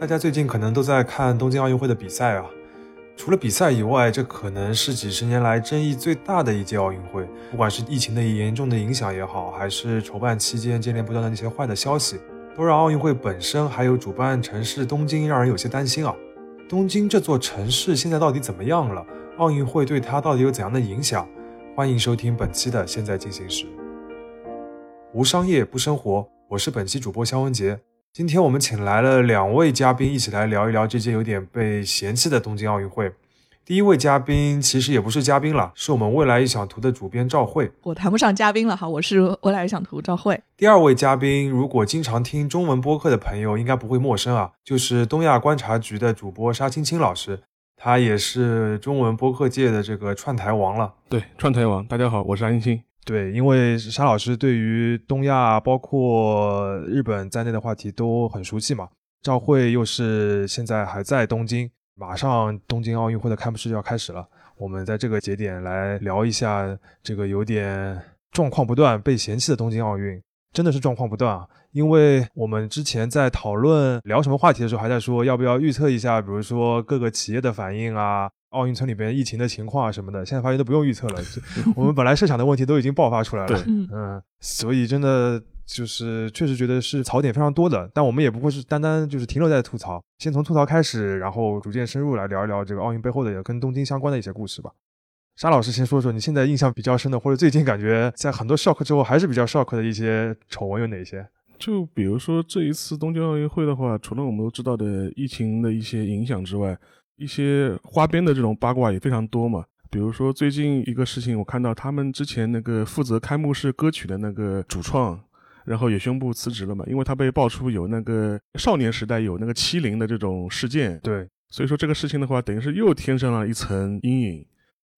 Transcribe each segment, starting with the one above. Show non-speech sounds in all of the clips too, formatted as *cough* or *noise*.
大家最近可能都在看东京奥运会的比赛啊。除了比赛以外，这可能是几十年来争议最大的一届奥运会。不管是疫情的严重的影响也好，还是筹办期间接连不断的那些坏的消息，都让奥运会本身还有主办城市东京让人有些担心啊。东京这座城市现在到底怎么样了？奥运会对它到底有怎样的影响？欢迎收听本期的《现在进行时》，无商业不生活，我是本期主播肖文杰。今天我们请来了两位嘉宾，一起来聊一聊这届有点被嫌弃的东京奥运会。第一位嘉宾其实也不是嘉宾了，是我们未来预想图的主编赵慧。我谈不上嘉宾了哈，我是未来预想图赵慧。第二位嘉宾，如果经常听中文播客的朋友应该不会陌生啊，就是东亚观察局的主播沙青青老师，他也是中文播客界的这个串台王了。对，串台王，大家好，我是沙青青。对，因为沙老师对于东亚包括日本在内的话题都很熟悉嘛。赵慧又是现在还在东京，马上东京奥运会的开幕式就要开始了。我们在这个节点来聊一下这个有点状况不断、被嫌弃的东京奥运，真的是状况不断啊！因为我们之前在讨论聊什么话题的时候，还在说要不要预测一下，比如说各个企业的反应啊。奥运村里边疫情的情况啊什么的，现在发现都不用预测了。我们本来设想的问题都已经爆发出来了。嗯，所以真的就是确实觉得是槽点非常多的。但我们也不会是单单就是停留在吐槽，先从吐槽开始，然后逐渐深入来聊一聊这个奥运背后的跟东京相关的一些故事吧。沙老师先说说你现在印象比较深的，或者最近感觉在很多 shock 之后还是比较 shock 的一些丑闻有哪些？就比如说这一次东京奥运会的话，除了我们都知道的疫情的一些影响之外。一些花边的这种八卦也非常多嘛，比如说最近一个事情，我看到他们之前那个负责开幕式歌曲的那个主创，然后也宣布辞职了嘛，因为他被爆出有那个少年时代有那个欺凌的这种事件，对，所以说这个事情的话，等于是又添上了一层阴影。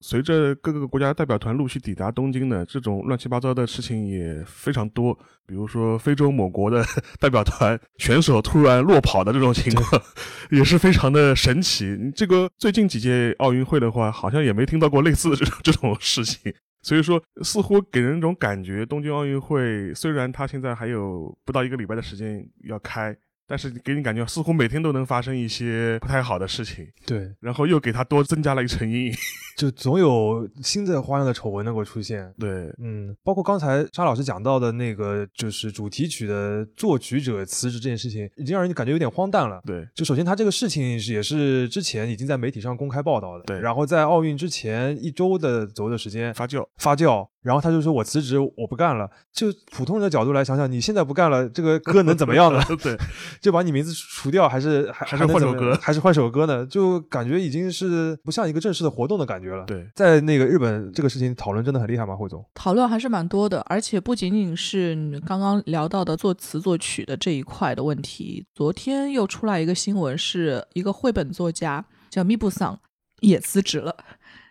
随着各个国家代表团陆续抵达东京呢，这种乱七八糟的事情也非常多。比如说非洲某国的 *laughs* 代表团选手突然落跑的这种情况，也是非常的神奇。这个最近几届奥运会的话，好像也没听到过类似的这种 *laughs* 这种事情。所以说，似乎给人一种感觉，东京奥运会虽然它现在还有不到一个礼拜的时间要开。但是给你感觉似乎每天都能发生一些不太好的事情，对，然后又给他多增加了一层阴影，*laughs* 就总有新的花样的丑闻能够出现。对，嗯，包括刚才沙老师讲到的那个，就是主题曲的作曲者辞职这件事情，已经让人感觉有点荒诞了。对，就首先他这个事情是也是之前已经在媒体上公开报道的，对，然后在奥运之前一周的左右的时间发酵发酵。然后他就说：“我辞职，我不干了。”就普通人的角度来想想，你现在不干了，这个歌能怎么样呢？*laughs* 对，就把你名字除掉，还是还还是换首歌，还是换首歌呢？就感觉已经是不像一个正式的活动的感觉了。对，在那个日本，这个事情讨论真的很厉害吗？霍总，讨论还是蛮多的，而且不仅仅是刚刚聊到的作词作曲的这一块的问题。昨天又出来一个新闻，是一个绘本作家叫密布桑也辞职了。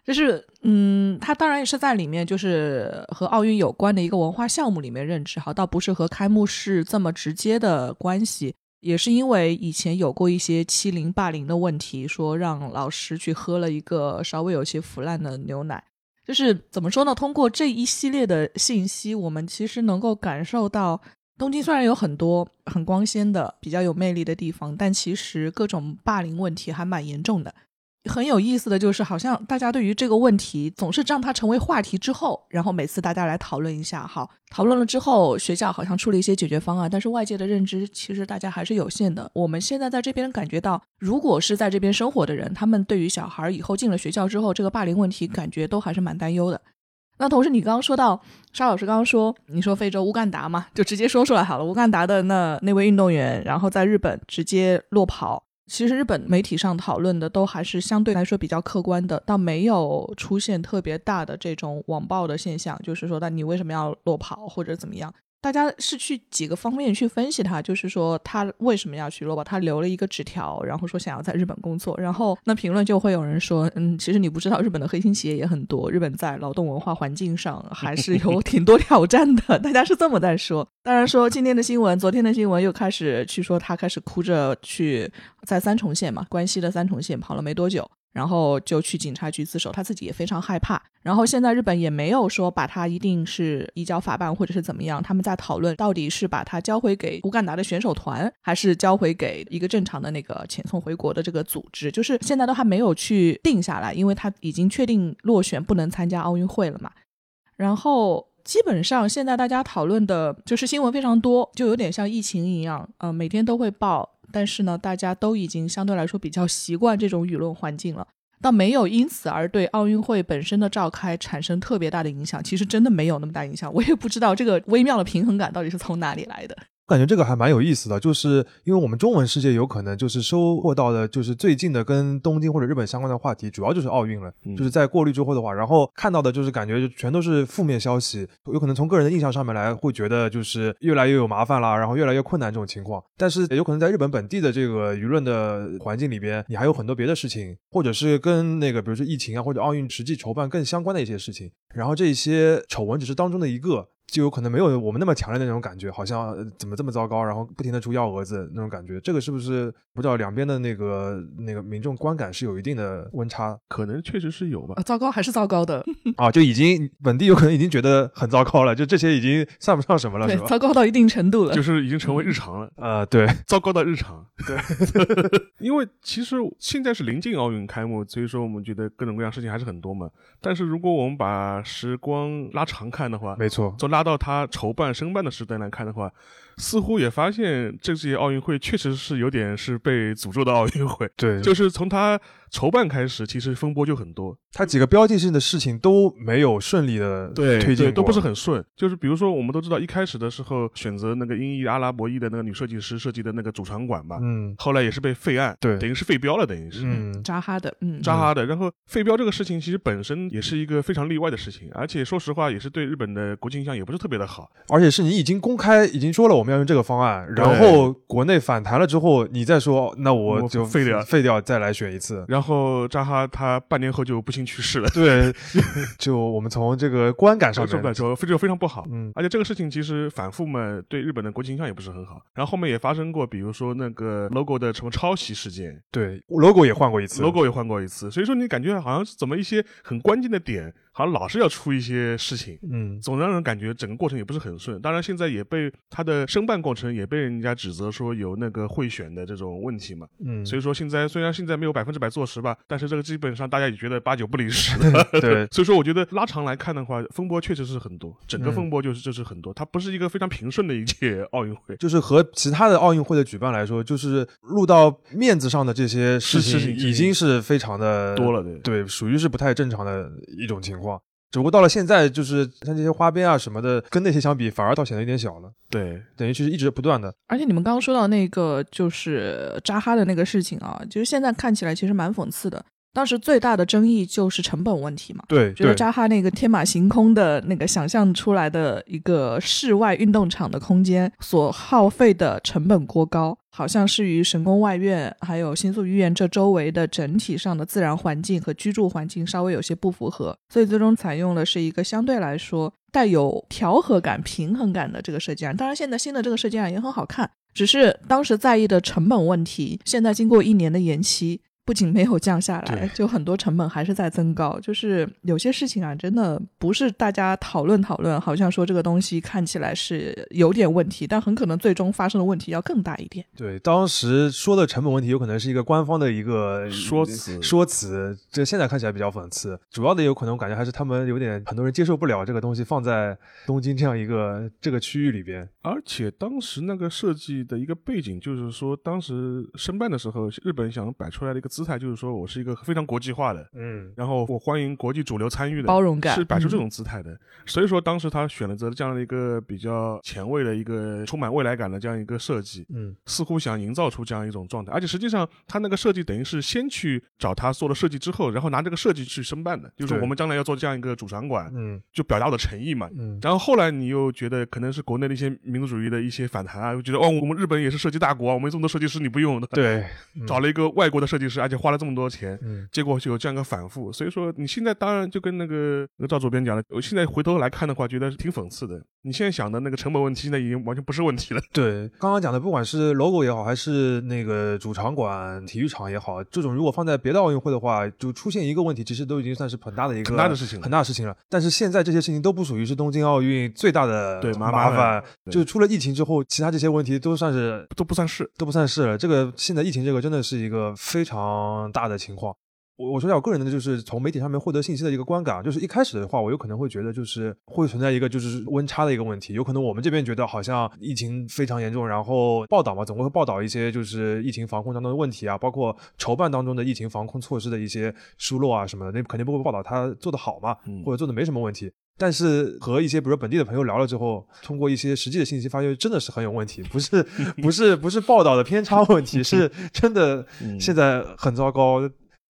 就是，嗯，他当然也是在里面，就是和奥运有关的一个文化项目里面任职，哈，倒不是和开幕式这么直接的关系，也是因为以前有过一些欺凌霸凌的问题，说让老师去喝了一个稍微有些腐烂的牛奶，就是怎么说呢？通过这一系列的信息，我们其实能够感受到，东京虽然有很多很光鲜的、比较有魅力的地方，但其实各种霸凌问题还蛮严重的。很有意思的就是，好像大家对于这个问题总是让它成为话题之后，然后每次大家来讨论一下，好，讨论了之后，学校好像出了一些解决方案，但是外界的认知其实大家还是有限的。我们现在在这边感觉到，如果是在这边生活的人，他们对于小孩以后进了学校之后，这个霸凌问题感觉都还是蛮担忧的。那同时，你刚刚说到沙老师刚刚说，你说非洲乌干达嘛，就直接说出来好了，乌干达的那那位运动员，然后在日本直接落跑。其实日本媒体上讨论的都还是相对来说比较客观的，倒没有出现特别大的这种网暴的现象，就是说，那你为什么要落跑或者怎么样？大家是去几个方面去分析他，就是说他为什么要去落吧？他留了一个纸条，然后说想要在日本工作，然后那评论就会有人说，嗯，其实你不知道日本的黑心企业也很多，日本在劳动文化环境上还是有 *laughs* 挺多挑战的。大家是这么在说。当然说今天的新闻，昨天的新闻又开始去说他开始哭着去在三重县嘛，关西的三重县跑了没多久，然后就去警察局自首，他自己也非常害怕。然后现在日本也没有说把他一定是移交法办或者是怎么样，他们在讨论到底是把他交回给乌干达的选手团，还是交回给一个正常的那个遣送回国的这个组织，就是现在都还没有去定下来，因为他已经确定落选不能参加奥运会了嘛。然后基本上现在大家讨论的就是新闻非常多，就有点像疫情一样，呃，每天都会报。但是呢，大家都已经相对来说比较习惯这种舆论环境了，倒没有因此而对奥运会本身的召开产生特别大的影响。其实真的没有那么大影响，我也不知道这个微妙的平衡感到底是从哪里来的。我感觉这个还蛮有意思的，就是因为我们中文世界有可能就是收获到的，就是最近的跟东京或者日本相关的话题，主要就是奥运了。就是在过滤之后的话，然后看到的就是感觉就全都是负面消息，有可能从个人的印象上面来，会觉得就是越来越有麻烦啦，然后越来越困难这种情况。但是有可能在日本本地的这个舆论的环境里边，你还有很多别的事情，或者是跟那个比如说疫情啊或者奥运实际筹办更相关的一些事情，然后这些丑闻只是当中的一个。就有可能没有我们那么强烈的那种感觉，好像怎么这么糟糕，然后不停的出幺蛾子那种感觉，这个是不是不知道两边的那个那个民众观感是有一定的温差？可能确实是有吧。啊糟糕还是糟糕的 *laughs* 啊，就已经本地有可能已经觉得很糟糕了，就这些已经算不上什么了，是吧？糟糕到一定程度了，就是已经成为日常了。*laughs* 呃，对，*laughs* 糟糕到日常。对，因为其实现在是临近奥运开幕，所以说我们觉得各种各样事情还是很多嘛。但是如果我们把时光拉长看的话，没错，就拉到他筹。办申办的时代来看的话。似乎也发现这届奥运会确实是有点是被诅咒的奥运会。对，就是从他筹办开始，其实风波就很多。他几个标记性的事情都没有顺利的推进，都不是很顺。就是比如说，我们都知道一开始的时候选择那个英裔阿拉伯裔的那个女设计师设计的那个主场馆吧，嗯，后来也是被废案，对，等于是废标了，等于是，嗯，扎哈的，嗯，扎哈的。然后废标这个事情其实本身也是一个非常例外的事情，而且说实话也是对日本的国际形象也不是特别的好。而且是你已经公开已经说了我们要用这个方案。然后国内反弹了之后，你再说，那我就废掉，废掉，再来选一次。然后扎哈他半年后就不幸去世了。对，就我们从这个观感上来说，非常非常不好。嗯，而且这个事情其实反复嘛，对日本的国际形象也不是很好。然后后面也发生过，比如说那个 logo 的什么抄袭事件，对，logo 也换过一次，logo 也换过一次。所以说你感觉好像是怎么一些很关键的点。好像老是要出一些事情，嗯，总让人感觉整个过程也不是很顺。当然，现在也被他的申办过程也被人家指责说有那个贿选的这种问题嘛，嗯，所以说现在虽然现在没有百分之百坐实吧，但是这个基本上大家也觉得八九不离十。对，*laughs* 所以说我觉得拉长来看的话，风波确实是很多，整个风波就是就是很多，它不是一个非常平顺的一届奥运会，就是和其他的奥运会的举办来说，就是录到面子上的这些事情已经是非常的多了，对对，属于是不太正常的一种情况。只不过到了现在，就是像这些花边啊什么的，跟那些相比，反而倒显得有点小了。对，等于其实一直不断的。而且你们刚刚说到那个就是扎哈的那个事情啊，就是现在看起来其实蛮讽刺的。当时最大的争议就是成本问题嘛，对，觉得扎哈那个天马行空的那个想象出来的一个室外运动场的空间所耗费的成本过高，好像是与神宫外院还有新宿御苑这周围的整体上的自然环境和居住环境稍微有些不符合，所以最终采用的是一个相对来说带有调和感、平衡感的这个设计案。当然，现在新的这个设计案也很好看，只是当时在意的成本问题，现在经过一年的延期。不仅没有降下来，就很多成本还是在增高。就是有些事情啊，真的不是大家讨论讨论，好像说这个东西看起来是有点问题，但很可能最终发生的问题要更大一点。对，当时说的成本问题，有可能是一个官方的一个说辞，说辞。这现在看起来比较讽刺，主要的有可能我感觉还是他们有点很多人接受不了这个东西放在东京这样一个这个区域里边。而且当时那个设计的一个背景，就是说当时申办的时候，日本想摆出来的一个。姿态就是说我是一个非常国际化的，嗯，然后我欢迎国际主流参与的包容感，是摆出这种姿态的。所以说当时他选择了这样的一个比较前卫的一个充满未来感的这样一个设计，嗯，似乎想营造出这样一种状态。而且实际上他那个设计等于是先去找他做了设计之后，然后拿这个设计去申办的，就是我们将来要做这样一个主场馆，嗯，就表达我的诚意嘛，嗯。然后后来你又觉得可能是国内的一些民族主义的一些反弹啊，又觉得哦，我们日本也是设计大国，我们这么多设计师你不用，对，找了一个外国的设计师。而且花了这么多钱，嗯，结果就有这样一个反复。所以说你现在当然就跟那个那个赵主编讲了，我现在回头来看的话，觉得挺讽刺的。你现在想的那个成本问题，现在已经完全不是问题了。对，刚刚讲的，不管是 logo 也好，还是那个主场馆、体育场也好，这种如果放在别的奥运会的话，就出现一个问题，其实都已经算是很大的一个很大的事情了很大的事情了。但是现在这些事情都不属于是东京奥运最大的对麻麻麻烦对就出了疫情之后，其他这些问题都算是都不算是。都不算是了。这个现在疫情这个真的是一个非常大的情况。我我说一下我个人的，就是从媒体上面获得信息的一个观感啊，就是一开始的话，我有可能会觉得就是会存在一个就是温差的一个问题，有可能我们这边觉得好像疫情非常严重，然后报道嘛，总会报道一些就是疫情防控当中的问题啊，包括筹办当中的疫情防控措施的一些疏漏啊什么的，那肯定不会报道他做得好嘛，嗯或者做的没什么问题。但是和一些比如说本地的朋友聊了之后，通过一些实际的信息，发现真的是很有问题，不是 *laughs* 不是不是报道的偏差问题，*laughs* 是真的嗯现在很糟糕。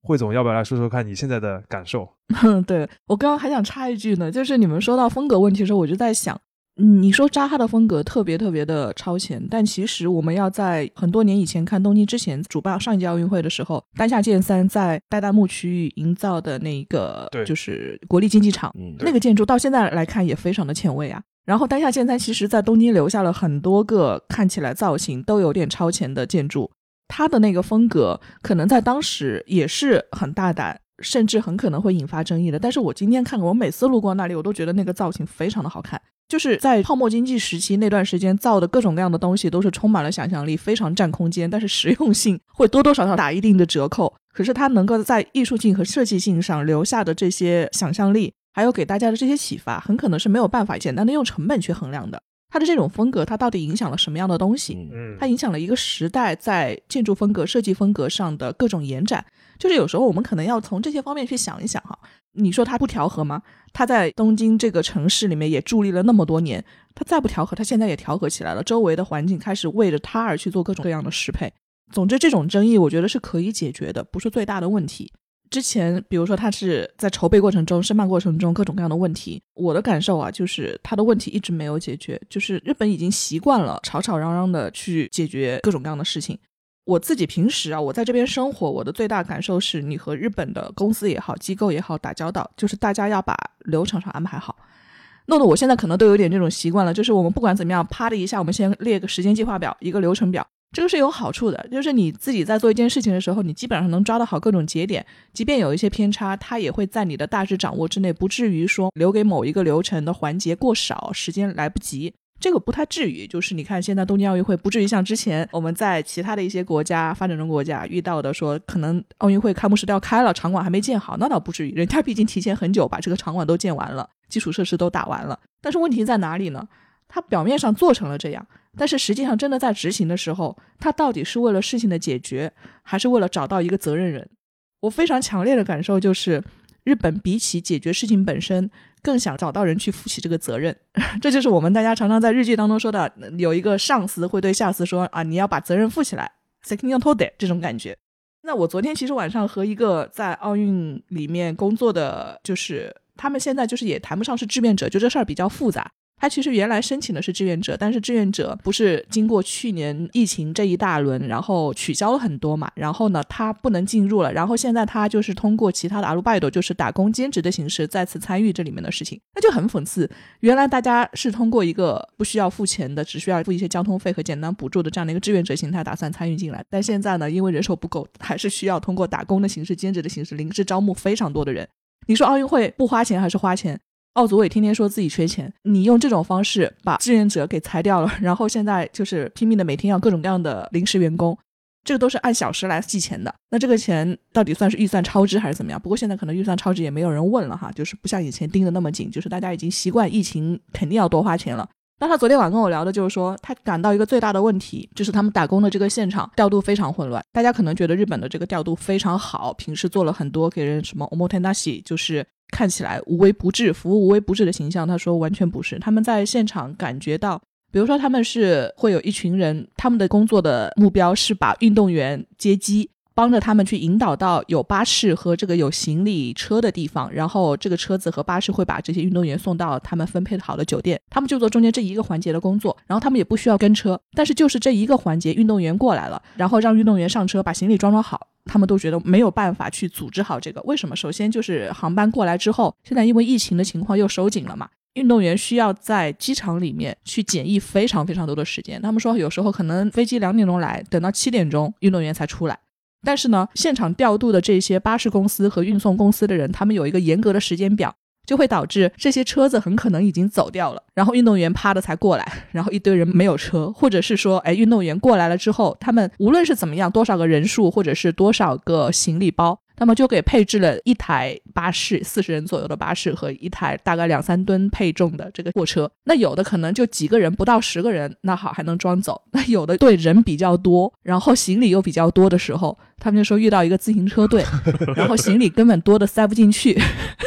汇总要不要来说说看你现在的感受？*laughs* 对我刚刚还想插一句呢，就是你们说到风格问题的时候，我就在想，嗯你说扎哈的风格特别特别的超前，但其实我们要在很多年以前看东京之前主办上一届奥运会的时候，丹下健三在代代木区域营造的那个对就是国立竞技场，嗯，那个建筑到现在来看也非常的前卫啊。然后丹下健三其实在东京留下了很多个看起来造型都有点超前的建筑，他的那个风格可能在当时也是很大胆，甚至很可能会引发争议的。但是我今天看过，我每次路过那里，我都觉得那个造型非常的好看。就是在泡沫经济时期那段时间造的各种各样的东西，都是充满了想象力，非常占空间，但是实用性会多多少少打一定的折扣。可是它能够在艺术性和设计性上留下的这些想象力，还有给大家的这些启发，很可能是没有办法简单的用成本去衡量的。它的这种风格，它到底影响了什么样的东西？嗯嗯它影响了一个时代在建筑风格、设计风格上的各种延展。就是有时候我们可能要从这些方面去想一想哈。你说它不调和吗？它在东京这个城市里面也伫立了那么多年，它再不调和，它现在也调和起来了。周围的环境开始为着它而去做各种各样的适配。总之，这种争议我觉得是可以解决的，不是最大的问题。之前，比如说他是在筹备过程中、申办过程中各种各样的问题，我的感受啊，就是他的问题一直没有解决，就是日本已经习惯了吵吵嚷嚷的去解决各种各样的事情。我自己平时啊，我在这边生活，我的最大感受是你和日本的公司也好、机构也好打交道，就是大家要把流程上安排好。弄得我现在可能都有点这种习惯了，就是我们不管怎么样，啪的一下，我们先列个时间计划表，一个流程表，这个是有好处的。就是你自己在做一件事情的时候，你基本上能抓得好各种节点，即便有一些偏差，它也会在你的大致掌握之内，不至于说留给某一个流程的环节过少，时间来不及。这个不太至于，就是你看现在东京奥运会不至于像之前我们在其他的一些国家发展中国家遇到的，说可能奥运会开幕式都要开了，场馆还没建好，那倒不至于，人家毕竟提前很久把这个场馆都建完了，基础设施都打完了。但是问题在哪里呢？他表面上做成了这样，但是实际上真的在执行的时候，他到底是为了事情的解决，还是为了找到一个责任人？我非常强烈的感受就是，日本比起解决事情本身，更想找到人去负起这个责任。*laughs* 这就是我们大家常常在日剧当中说的，有一个上司会对下司说啊，你要把责任负起来 s e k i n o t o d e 这种感觉。那我昨天其实晚上和一个在奥运里面工作的，就是他们现在就是也谈不上是志愿者，就这事儿比较复杂。他其实原来申请的是志愿者，但是志愿者不是经过去年疫情这一大轮，然后取消了很多嘛，然后呢他不能进入了，然后现在他就是通过其他的阿鲁拜多，就是打工兼职的形式再次参与这里面的事情，那就很讽刺。原来大家是通过一个不需要付钱的，只需要付一些交通费和简单补助的这样的一个志愿者形态打算参与进来，但现在呢，因为人手不够，还是需要通过打工的形式、兼职的形式临时招募非常多的人。你说奥运会不花钱还是花钱？奥组委天天说自己缺钱，你用这种方式把志愿者给裁掉了，然后现在就是拼命的每天要各种各样的临时员工，这个都是按小时来计钱的。那这个钱到底算是预算超支还是怎么样？不过现在可能预算超支也没有人问了哈，就是不像以前盯得那么紧，就是大家已经习惯疫情肯定要多花钱了。那他昨天晚上跟我聊的就是说，他感到一个最大的问题就是他们打工的这个现场调度非常混乱。大家可能觉得日本的这个调度非常好，平时做了很多给人什么 o m o t e n a s i 就是看起来无微不至、服务无微不至的形象。他说完全不是，他们在现场感觉到，比如说他们是会有一群人，他们的工作的目标是把运动员接机。帮着他们去引导到有巴士和这个有行李车的地方，然后这个车子和巴士会把这些运动员送到他们分配好的酒店，他们就做中间这一个环节的工作，然后他们也不需要跟车，但是就是这一个环节，运动员过来了，然后让运动员上车把行李装装好。他们都觉得没有办法去组织好这个，为什么？首先就是航班过来之后，现在因为疫情的情况又收紧了嘛，运动员需要在机场里面去检疫非常非常多的时间。他们说有时候可能飞机两点钟来，等到七点钟运动员才出来。但是呢，现场调度的这些巴士公司和运送公司的人，他们有一个严格的时间表。就会导致这些车子很可能已经走掉了，然后运动员趴着才过来，然后一堆人没有车，或者是说，哎，运动员过来了之后，他们无论是怎么样，多少个人数，或者是多少个行李包。那么就给配置了一台巴士，四十人左右的巴士和一台大概两三吨配重的这个货车。那有的可能就几个人，不到十个人，那好还能装走。*laughs* 那有的队人比较多，然后行李又比较多的时候，他们就说遇到一个自行车队，*laughs* 然后行李根本多的塞不进去。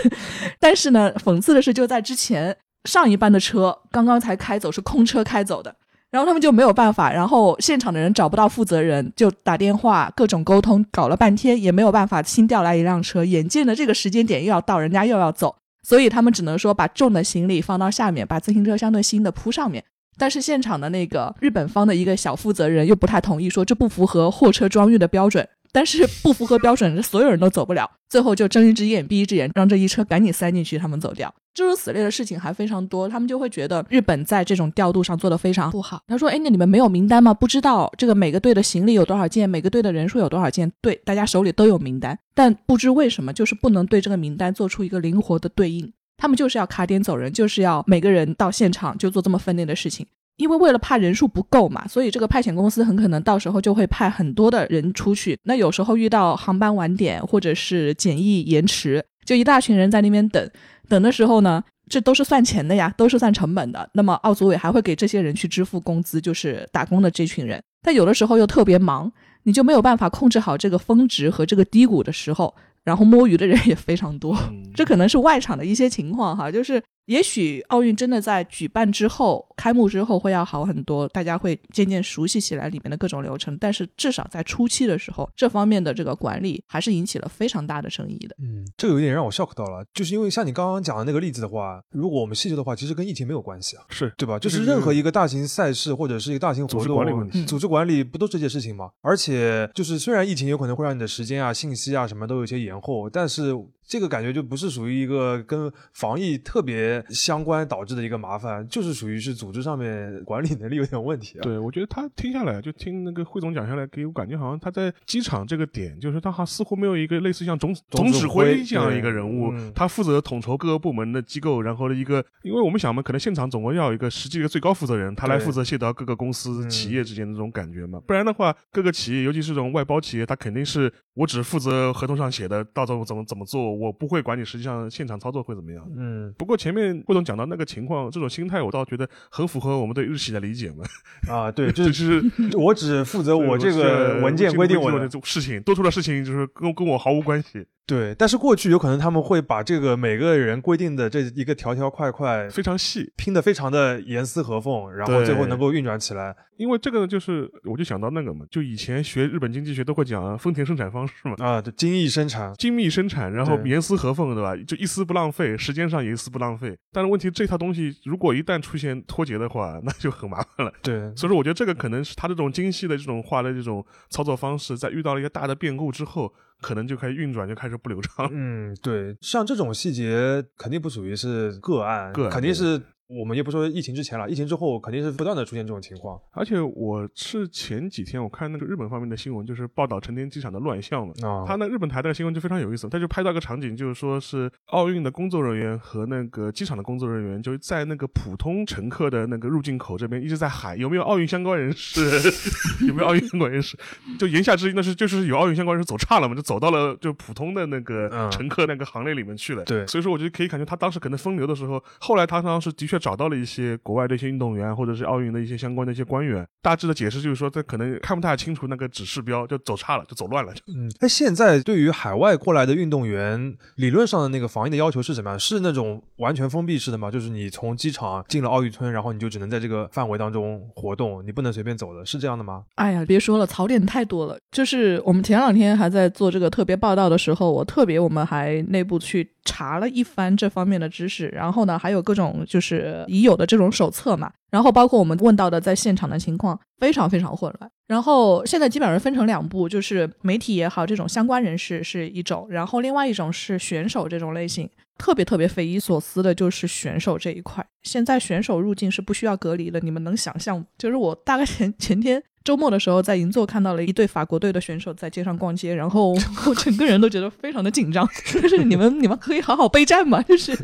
*laughs* 但是呢，讽刺的是，就在之前上一班的车刚刚才开走，是空车开走的。然后他们就没有办法，然后现场的人找不到负责人，就打电话各种沟通，搞了半天也没有办法新调来一辆车。眼见着这个时间点又要到，人家又要走，所以他们只能说把重的行李放到下面，把自行车相对轻的铺上面。但是现场的那个日本方的一个小负责人又不太同意，说这不符合货车装运的标准。但是不符合标准的，所有人都走不了。最后就睁一只眼闭一只眼，让这一车赶紧塞进去，他们走掉。诸如此类的事情还非常多，他们就会觉得日本在这种调度上做得非常不好。他说：“哎，那你们没有名单吗？不知道这个每个队的行李有多少件，每个队的人数有多少件？对，大家手里都有名单，但不知为什么就是不能对这个名单做出一个灵活的对应。他们就是要卡点走人，就是要每个人到现场就做这么分内的事情。”因为为了怕人数不够嘛，所以这个派遣公司很可能到时候就会派很多的人出去。那有时候遇到航班晚点或者是检疫延迟，就一大群人在那边等。等的时候呢，这都是算钱的呀，都是算成本的。那么奥组委还会给这些人去支付工资，就是打工的这群人。但有的时候又特别忙，你就没有办法控制好这个峰值和这个低谷的时候，然后摸鱼的人也非常多。这可能是外场的一些情况哈，就是。也许奥运真的在举办之后、开幕之后会要好很多，大家会渐渐熟悉起来里面的各种流程。但是至少在初期的时候，这方面的这个管理还是引起了非常大的争议的。嗯，这个有点让我 shock 到了，就是因为像你刚刚讲的那个例子的话，如果我们细究的话，其实跟疫情没有关系啊，是对吧？就是任何一个大型赛事或者是一个大型活动，组织管理不都这些事情吗？而且就是虽然疫情有可能会让你的时间啊、信息啊什么都有些延后，但是。这个感觉就不是属于一个跟防疫特别相关导致的一个麻烦，就是属于是组织上面管理能力有点问题啊。对，我觉得他听下来，就听那个汇总讲下来，给我感觉好像他在机场这个点，就是他好似乎没有一个类似像总总指挥这样一个人物，他负责统筹各个部门的机构，然后的一个，因为我们想嘛，可能现场总共要有一个实际的最高负责人，他来负责协调各个公司企业之间的这种感觉嘛，不然的话，各个企业，尤其是这种外包企业，他肯定是我只负责合同上写的，到时候怎么怎么做。我不会管你实际上现场操作会怎么样。嗯，不过前面顾总讲到那个情况，这种心态我倒觉得很符合我们对日企的理解嘛。啊，对，*laughs* 就是我只负责我这个文件规定我的事情，多出的事情就是跟跟我毫无关系。对，但是过去有可能他们会把这个每个人规定的这一个条条块块非常细拼的非常的严丝合缝，然后最后能够运转起来。因为这个呢就是，我就想到那个嘛，就以前学日本经济学都会讲丰田生产方式嘛，啊，就精益生产，精密生产，然后严丝合缝，对吧？就一丝不浪费，时间上也一丝不浪费。但是问题这套东西如果一旦出现脱节的话，*laughs* 那就很麻烦了。对，所以说我觉得这个可能是他这种精细的这种化的这种操作方式，在遇到了一个大的变故之后。可能就开始运转，就开始不流畅。嗯，对，像这种细节肯定不属于是个案，肯定是。我们也不说疫情之前了，疫情之后肯定是不断的出现这种情况。而且我是前几天我看那个日本方面的新闻，就是报道成田机场的乱象嘛。啊，他那日本台的新闻就非常有意思，他就拍到一个场景，就是说是奥运的工作人员和那个机场的工作人员，就在那个普通乘客的那个入境口这边一直在喊有没有奥运相关人士，*laughs* 有没有奥运相关人士，就言下之意那是就是有奥运相关人士走差了嘛，就走到了就普通的那个乘客那个行列里面去了。对，所以说我觉得可以感觉他当时可能分流的时候，后来他当时的确。找到了一些国外的一些运动员或者是奥运的一些相关的一些官员，大致的解释就是说，这可能看不太清楚那个指示标，就走差了，就走乱了。嗯，那现在对于海外过来的运动员，理论上的那个防疫的要求是什么样？是那种完全封闭式的吗？就是你从机场进了奥运村，然后你就只能在这个范围当中活动，你不能随便走的，是这样的吗？哎呀，别说了，槽点太多了。就是我们前两天还在做这个特别报道的时候，我特别我们还内部去查了一番这方面的知识，然后呢，还有各种就是已有的这种手册嘛，然后包括我们问到的在现场的情况，非常非常混乱。然后现在基本上分成两步，就是媒体也好，这种相关人士是一种，然后另外一种是选手这种类型。特别特别匪夷所思的就是选手这一块，现在选手入境是不需要隔离的，你们能想象？就是我大概前前天周末的时候在银座看到了一对法国队的选手在街上逛街，然后 *laughs* 我整个人都觉得非常的紧张，*laughs* 就是你们你们可以好好备战吗？*laughs* 就是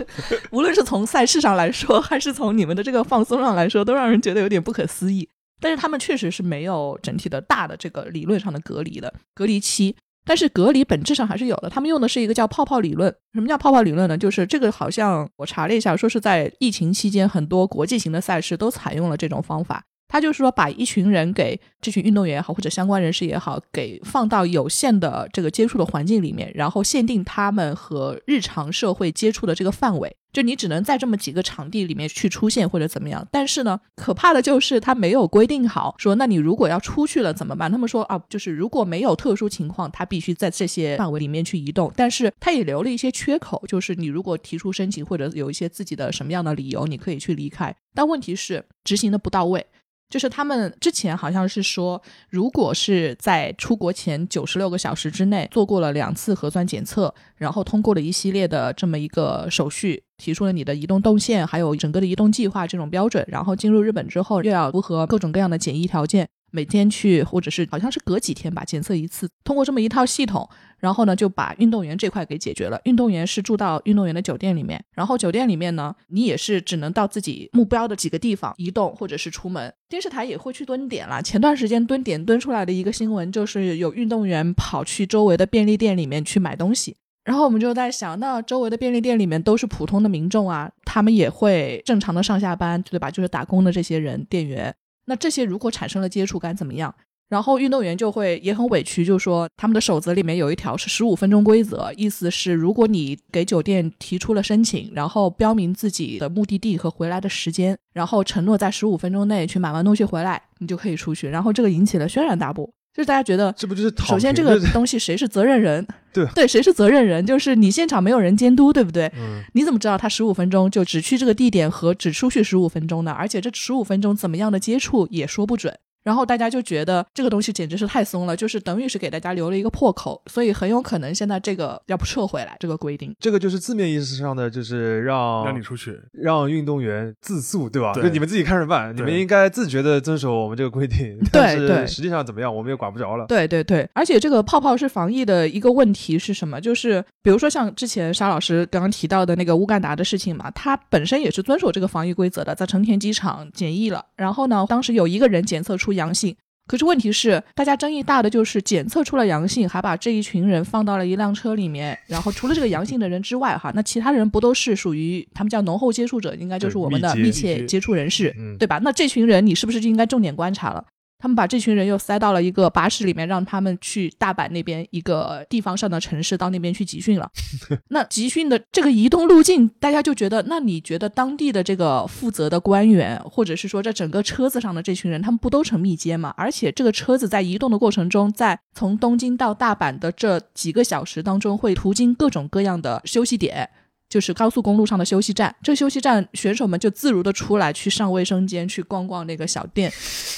无论是从赛事上来说，还是从你们的这个放松上来说，都让人觉得有点不可思议。但是他们确实是没有整体的大的这个理论上的隔离的隔离期。但是隔离本质上还是有的，他们用的是一个叫泡泡理论。什么叫泡泡理论呢？就是这个好像我查了一下，说是在疫情期间，很多国际型的赛事都采用了这种方法。他就是说，把一群人给这群运动员也好，或者相关人士也好，给放到有限的这个接触的环境里面，然后限定他们和日常社会接触的这个范围。就你只能在这么几个场地里面去出现或者怎么样，但是呢，可怕的就是他没有规定好，说那你如果要出去了怎么办？他们说啊，就是如果没有特殊情况，他必须在这些范围里面去移动，但是他也留了一些缺口，就是你如果提出申请或者有一些自己的什么样的理由，你可以去离开，但问题是执行的不到位。就是他们之前好像是说，如果是在出国前九十六个小时之内做过了两次核酸检测，然后通过了一系列的这么一个手续，提出了你的移动动线，还有整个的移动计划这种标准，然后进入日本之后又要符合各种各样的检疫条件。每天去，或者是好像是隔几天吧，检测一次。通过这么一套系统，然后呢，就把运动员这块给解决了。运动员是住到运动员的酒店里面，然后酒店里面呢，你也是只能到自己目标的几个地方移动，或者是出门。电视台也会去蹲点了。前段时间蹲点蹲出来的一个新闻，就是有运动员跑去周围的便利店里面去买东西。然后我们就在想，那周围的便利店里面都是普通的民众啊，他们也会正常的上下班，对吧？就是打工的这些人，店员。那这些如果产生了接触，感怎么样？然后运动员就会也很委屈，就说他们的守则里面有一条是十五分钟规则，意思是如果你给酒店提出了申请，然后标明自己的目的地和回来的时间，然后承诺在十五分钟内去买完东西回来，你就可以出去。然后这个引起了轩然大波。就是大家觉得，这不就是首先这个东西谁是责任人？*laughs* 对对，谁是责任人？就是你现场没有人监督，对不对？嗯，你怎么知道他十五分钟就只去这个地点和只出去十五分钟呢？而且这十五分钟怎么样的接触也说不准。然后大家就觉得这个东西简直是太松了，就是等于是给大家留了一个破口，所以很有可能现在这个要不撤回来这个规定，这个就是字面意思上的，就是让让你出去，让运动员自诉，对吧？对就你们自己看着办，你们应该自觉的遵守我们这个规定。但是对实际上怎么样，我们也管不着了。对对对，而且这个泡泡是防疫的一个问题是什么？就是比如说像之前沙老师刚刚提到的那个乌干达的事情嘛，他本身也是遵守这个防疫规则的，在成田机场检疫了，然后呢，当时有一个人检测出阳性。可是问题是，大家争议大的就是检测出了阳性，还把这一群人放到了一辆车里面。然后除了这个阳性的人之外，哈，那其他人不都是属于他们叫浓厚接触者，应该就是我们的密切接触人士，嗯对吧？那这群人你是不是就应该重点观察了？他们把这群人又塞到了一个巴士里面，让他们去大阪那边一个地方上的城市，到那边去集训了。*laughs* 那集训的这个移动路径，大家就觉得，那你觉得当地的这个负责的官员，或者是说这整个车子上的这群人，他们不都成密接吗？而且这个车子在移动的过程中，在从东京到大阪的这几个小时当中，会途经各种各样的休息点。就是高速公路上的休息站，这休息站选手们就自如的出来去上卫生间，去逛逛那个小店。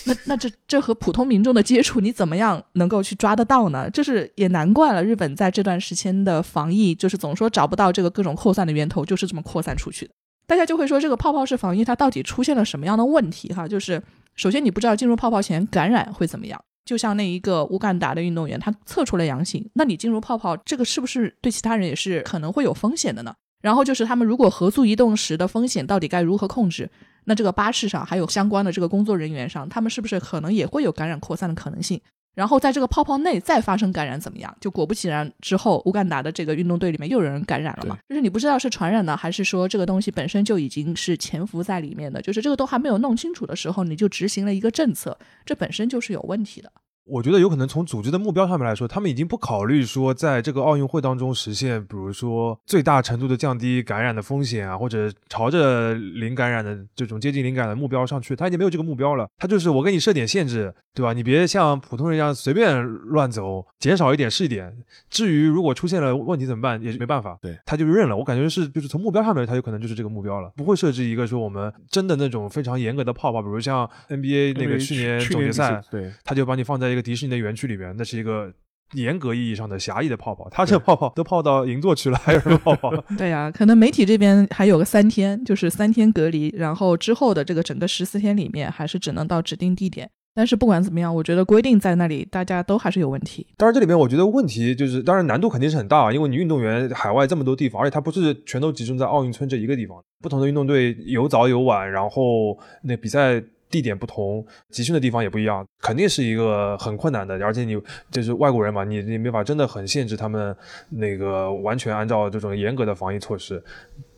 那那这这和普通民众的接触，你怎么样能够去抓得到呢？就是也难怪了，日本在这段时间的防疫，就是总说找不到这个各种扩散的源头，就是这么扩散出去的。大家就会说，这个泡泡式防疫它到底出现了什么样的问题？哈，就是首先你不知道进入泡泡前感染会怎么样。就像那一个乌干达的运动员，他测出了阳性，那你进入泡泡，这个是不是对其他人也是可能会有风险的呢？然后就是他们如果合租移动时的风险到底该如何控制？那这个巴士上还有相关的这个工作人员上，他们是不是可能也会有感染扩散的可能性？然后在这个泡泡内再发生感染怎么样？就果不其然，之后乌干达的这个运动队里面又有人感染了嘛？就是你不知道是传染呢，还是说这个东西本身就已经是潜伏在里面的？就是这个都还没有弄清楚的时候，你就执行了一个政策，这本身就是有问题的。我觉得有可能从组织的目标上面来说，他们已经不考虑说在这个奥运会当中实现，比如说最大程度的降低感染的风险啊，或者朝着零感染的这种接近零感染的目标上去，他已经没有这个目标了。他就是我给你设点限制，对吧？你别像普通人一样随便乱走，减少一点是一点。至于如果出现了问题怎么办，也是没办法。对，他就认了。我感觉是就是从目标上面，他有可能就是这个目标了，不会设置一个说我们真的那种非常严格的泡泡，比如像 NBA 那个去年总决赛，对，他就把你放在一个迪士尼的园区里面，那是一个严格意义上的狭义的泡泡。他这泡泡都泡到银座去了，还有什么泡泡？*laughs* 对呀，可能媒体这边还有个三天，就是三天隔离，然后之后的这个整个十四天里面，还是只能到指定地点。但是不管怎么样，我觉得规定在那里，大家都还是有问题。当然，这里面我觉得问题就是，当然难度肯定是很大，因为你运动员海外这么多地方，而且它不是全都集中在奥运村这一个地方，不同的运动队有早有晚，然后那比赛地点不同，集训的地方也不一样，肯定是一个很困难的。而且你就是外国人嘛，你你没法真的很限制他们那个完全按照这种严格的防疫措施。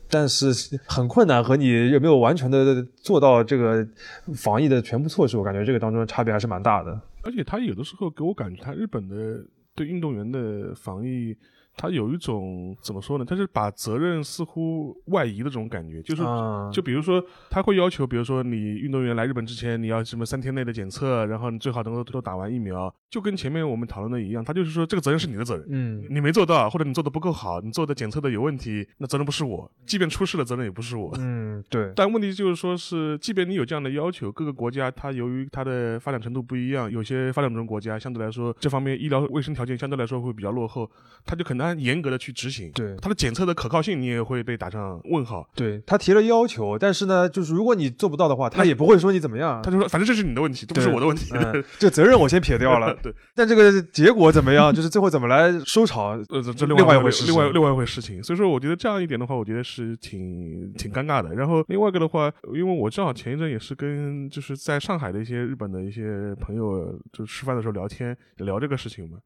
但是很困难，和你有没有完全的做到这个防疫的全部措施，我感觉这个当中差别还是蛮大的。而且他有的时候给我感觉，他日本的对运动员的防疫。他有一种怎么说呢？他是把责任似乎外移的这种感觉，就是就比如说他会要求，比如说你运动员来日本之前，你要什么三天内的检测，然后你最好能够都打完疫苗，就跟前面我们讨论的一样，他就是说这个责任是你的责任，嗯，你没做到，或者你做的不够好，你做的检测的有问题，那责任不是我，即便出事了，责任也不是我，嗯，对。*laughs* 但问题就是说是，即便你有这样的要求，各个国家它由于它的发展程度不一样，有些发展中国家相对来说这方面医疗卫生条件相对来说会比较落后，他就很难严格的去。执行对它的检测的可靠性，你也会被打上问号。对他提了要求，但是呢，就是如果你做不到的话，他也不会说你怎么样，他就说反正这是你的问题，都不是我的问题。这责任我先撇掉了。*laughs* 对，但这个结果怎么样，就是最后怎么来收场，呃，这另外一回事，另外另外一回事情。所以说，我觉得这样一点的话，我觉得是挺挺尴尬的。然后另外一个的话，因为我正好前一阵也是跟就是在上海的一些日本的一些朋友，就吃饭的时候聊天聊这个事情嘛，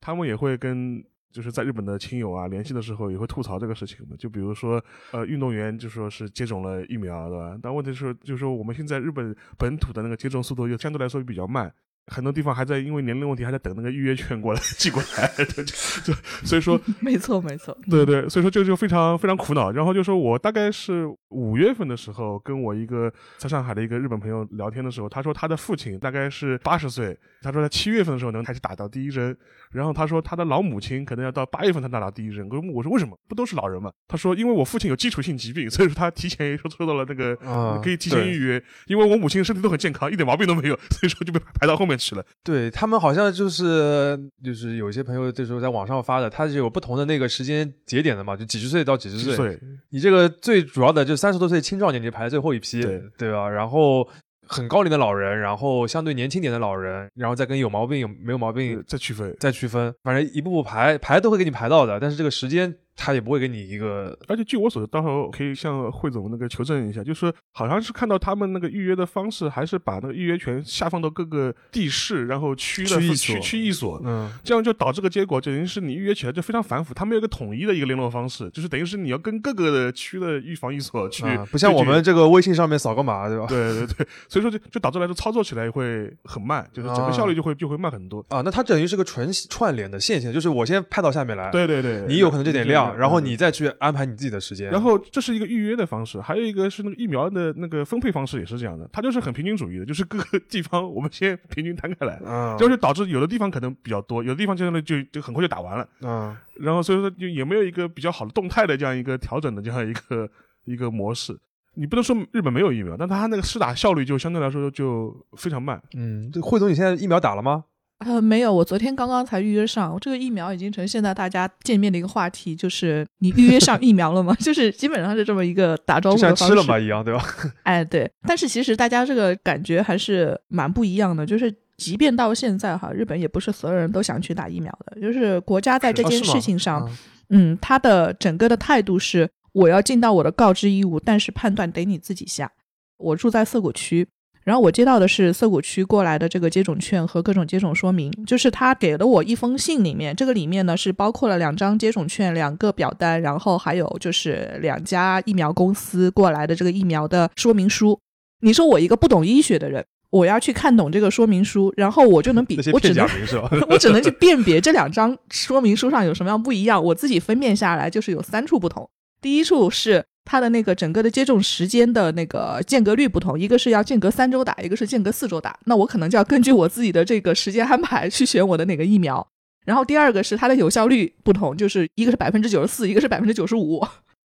他们也会跟。就是在日本的亲友啊联系的时候也会吐槽这个事情嘛，就比如说呃运动员就说是接种了疫苗对吧？但问题是就是说我们现在日本本土的那个接种速度又相对来说比较慢，很多地方还在因为年龄问题还在等那个预约券过来寄过来，*laughs* 对对所以说 *laughs* 没错没错，对对，所以说这个就非常非常苦恼。然后就说我大概是五月份的时候跟我一个在上海的一个日本朋友聊天的时候，他说他的父亲大概是八十岁，他说他七月份的时候能开始打到第一针。然后他说他的老母亲可能要到八月份才打到第一针。我说我说为什么？不都是老人嘛？他说因为我父亲有基础性疾病，所以说他提前说抽到了那个可以提前预约。因为我母亲身体都很健康，一点毛病都没有，所以说就被排到后面去了。对他们好像就是就是有些朋友这时候在网上发的，他是有不同的那个时间节点的嘛，就几十岁到几十岁。你这个最主要的就三十多岁青壮年，你排在最后一批，对对吧？然后。很高龄的老人，然后相对年轻点的老人，然后再跟有毛病有没有毛病再区分，再区分，反正一步步排排都会给你排到的，但是这个时间。他也不会给你一个，而且据我所知，到时候可以向汇总那个求证一下，就是好像是看到他们那个预约的方式，还是把那个预约权下放到各个地市，然后区的区区一所，嗯，这样就导致个结果，就等于是你预约起来就非常繁复，他们有一个统一的一个联络方式，就是等于是你要跟各个的区的预防一所去，不像我们这个微信上面扫个码，对吧？对对对，所以说就就导致来说操作起来会很慢，就是整个效率就会就会慢很多啊。那它等于是个纯串联的线性，就是我先派到下面来，对对对，你有可能这点量，然后你再去。安排你自己的时间，然后这是一个预约的方式，还有一个是那个疫苗的那个分配方式也是这样的，它就是很平均主义的，就是各个地方我们先平均摊开来，嗯，就是导致有的地方可能比较多，有的地方就就就很快就打完了，嗯，然后所以说就也没有一个比较好的动态的这样一个调整的这样一个一个模式，你不能说日本没有疫苗，但它那个施打效率就相对来说就非常慢，嗯，这汇总你现在疫苗打了吗？呃，没有，我昨天刚刚才预约上。这个疫苗已经成现在大家见面的一个话题，就是你预约上 *laughs* 疫苗了吗？就是基本上是这么一个打招呼的方式。像吃了嘛一样，对吧？*laughs* 哎，对。但是其实大家这个感觉还是蛮不一样的。就是即便到现在哈，日本也不是所有人都想去打疫苗的。就是国家在这件事情上，嗯，他的整个的态度是我要尽到我的告知义务，但是判断得你自己下。我住在涩谷区。然后我接到的是涩谷区过来的这个接种券和各种接种说明，就是他给了我一封信，里面这个里面呢是包括了两张接种券、两个表单，然后还有就是两家疫苗公司过来的这个疫苗的说明书。你说我一个不懂医学的人，我要去看懂这个说明书，然后我就能比我只能？*laughs* *laughs* 我只能去辨别这两张说明书上有什么样不一样，我自己分辨下来就是有三处不同。第一处是它的那个整个的接种时间的那个间隔率不同，一个是要间隔三周打，一个是间隔四周打。那我可能就要根据我自己的这个时间安排去选我的哪个疫苗。然后第二个是它的有效率不同，就是一个是百分之九十四，一个是百分之九十五。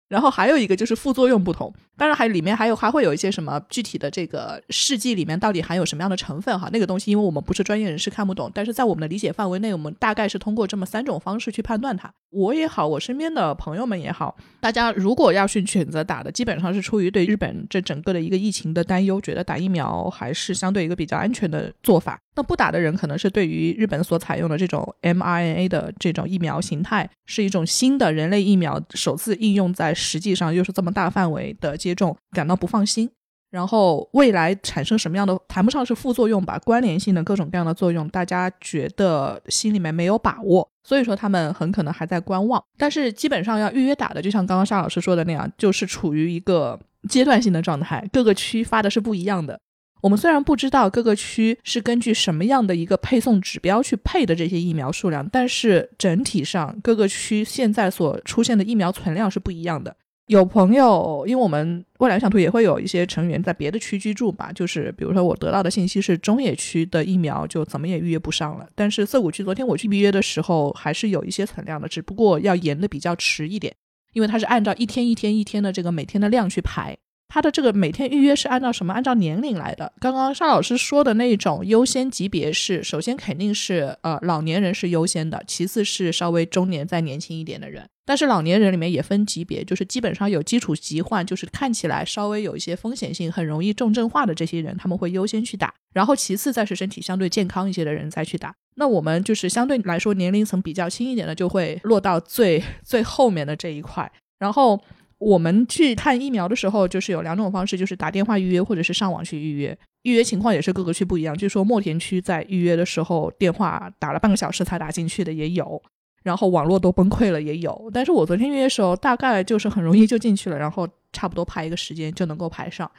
然后还有一个就是副作用不同，当然还里面还有还会有一些什么具体的这个试剂里面到底含有什么样的成分哈，那个东西因为我们不是专业人士看不懂，但是在我们的理解范围内，我们大概是通过这么三种方式去判断它。我也好，我身边的朋友们也好，大家如果要去选择打的，基本上是出于对日本这整个的一个疫情的担忧，觉得打疫苗还是相对一个比较安全的做法。那不打的人可能是对于日本所采用的这种 mRNA 的这种疫苗形态是一种新的人类疫苗首次应用在实际上又是这么大范围的接种感到不放心。然后未来产生什么样的谈不上是副作用吧，关联性的各种各样的作用，大家觉得心里面没有把握，所以说他们很可能还在观望。但是基本上要预约打的，就像刚刚沙老师说的那样，就是处于一个阶段性的状态，各个区发的是不一样的。我们虽然不知道各个区是根据什么样的一个配送指标去配的这些疫苗数量，但是整体上各个区现在所出现的疫苗存量是不一样的。有朋友，因为我们未来想图也会有一些成员在别的区居住吧，就是比如说我得到的信息是中野区的疫苗就怎么也预约不上了，但是涩谷区昨天我去预约的时候还是有一些存量的，只不过要延的比较迟一点，因为它是按照一天一天一天的这个每天的量去排。他的这个每天预约是按照什么？按照年龄来的。刚刚沙老师说的那种优先级别是，首先肯定是呃老年人是优先的，其次是稍微中年再年轻一点的人。但是老年人里面也分级别，就是基本上有基础疾患，就是看起来稍微有一些风险性，很容易重症化的这些人，他们会优先去打。然后其次再是身体相对健康一些的人再去打。那我们就是相对来说年龄层比较轻一点的，就会落到最最后面的这一块。然后。我们去看疫苗的时候，就是有两种方式，就是打电话预约或者是上网去预约。预约情况也是各个区不一样，据说墨田区在预约的时候，电话打了半个小时才打进去的也有，然后网络都崩溃了也有。但是我昨天预约的时候，大概就是很容易就进去了，然后差不多排一个时间就能够排上。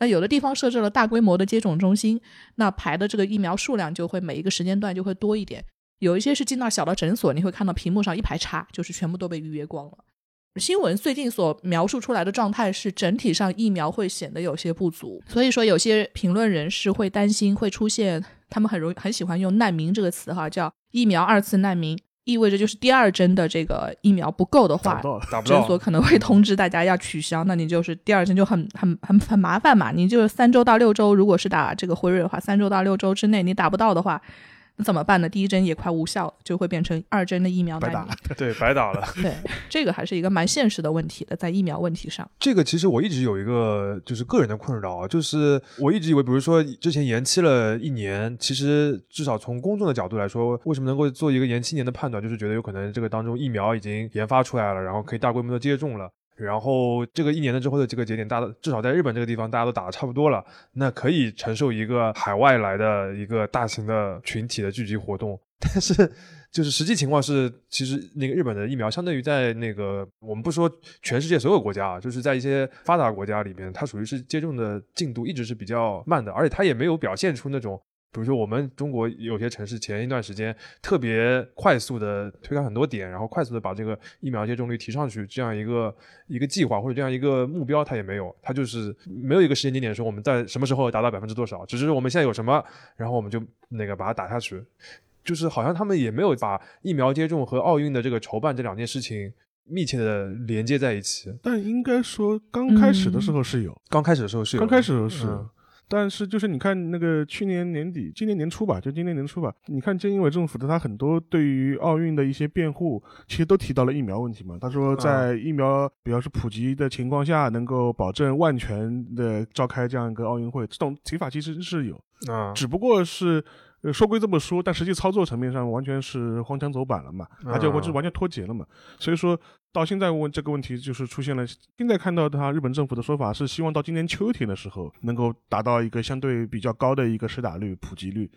那有的地方设置了大规模的接种中心，那排的这个疫苗数量就会每一个时间段就会多一点。有一些是进到小的诊所，你会看到屏幕上一排叉，就是全部都被预约光了。新闻最近所描述出来的状态是，整体上疫苗会显得有些不足，所以说有些评论人士会担心会出现，他们很容易很喜欢用“难民”这个词哈，叫疫苗二次难民，意味着就是第二针的这个疫苗不够的话，诊所。可能会通知大家要取消，那你就是第二针就很很很很麻烦嘛，你就是三周到六周，如果是打这个辉瑞的话，三周到六周之内你打不到的话。那怎么办呢？第一针也快无效了，就会变成二针的疫苗难白打。*laughs* 对，白打了。对，这个还是一个蛮现实的问题的，在疫苗问题上。这个其实我一直有一个就是个人的困扰啊，就是我一直以为，比如说之前延期了一年，其实至少从公众的角度来说，为什么能够做一个延期年的判断，就是觉得有可能这个当中疫苗已经研发出来了，然后可以大规模的接种了。然后这个一年的之后的这个节点，大家至少在日本这个地方，大家都打的差不多了，那可以承受一个海外来的一个大型的群体的聚集活动。*laughs* 但是，就是实际情况是，其实那个日本的疫苗，相对于在那个我们不说全世界所有国家啊，就是在一些发达国家里面，它属于是接种的进度一直是比较慢的，而且它也没有表现出那种。比如说，我们中国有些城市前一段时间特别快速的推开很多点，然后快速的把这个疫苗接种率提上去，这样一个一个计划或者这样一个目标，它也没有，它就是没有一个时间节点说我们在什么时候达到百分之多少，只是我们现在有什么，然后我们就那个把它打下去，就是好像他们也没有把疫苗接种和奥运的这个筹办这两件事情密切的连接在一起。但应该说刚开始的时候是有，刚开始的时候是有，刚开始的时候是。嗯但是就是你看那个去年年底、今年年初吧，就今年年初吧，你看菅义伟政府的他很多对于奥运的一些辩护，其实都提到了疫苗问题嘛。他说在疫苗比较是普及的情况下，能够保证万全的召开这样一个奥运会，这种提法其实是有，啊，只不过是。呃，说归这么说，但实际操作层面上完全是荒腔走板了嘛，而且我是完全脱节了嘛。所以说，到现在问这个问题，就是出现了。现在看到他日本政府的说法是，希望到今年秋天的时候能够达到一个相对比较高的一个施打率、普及率。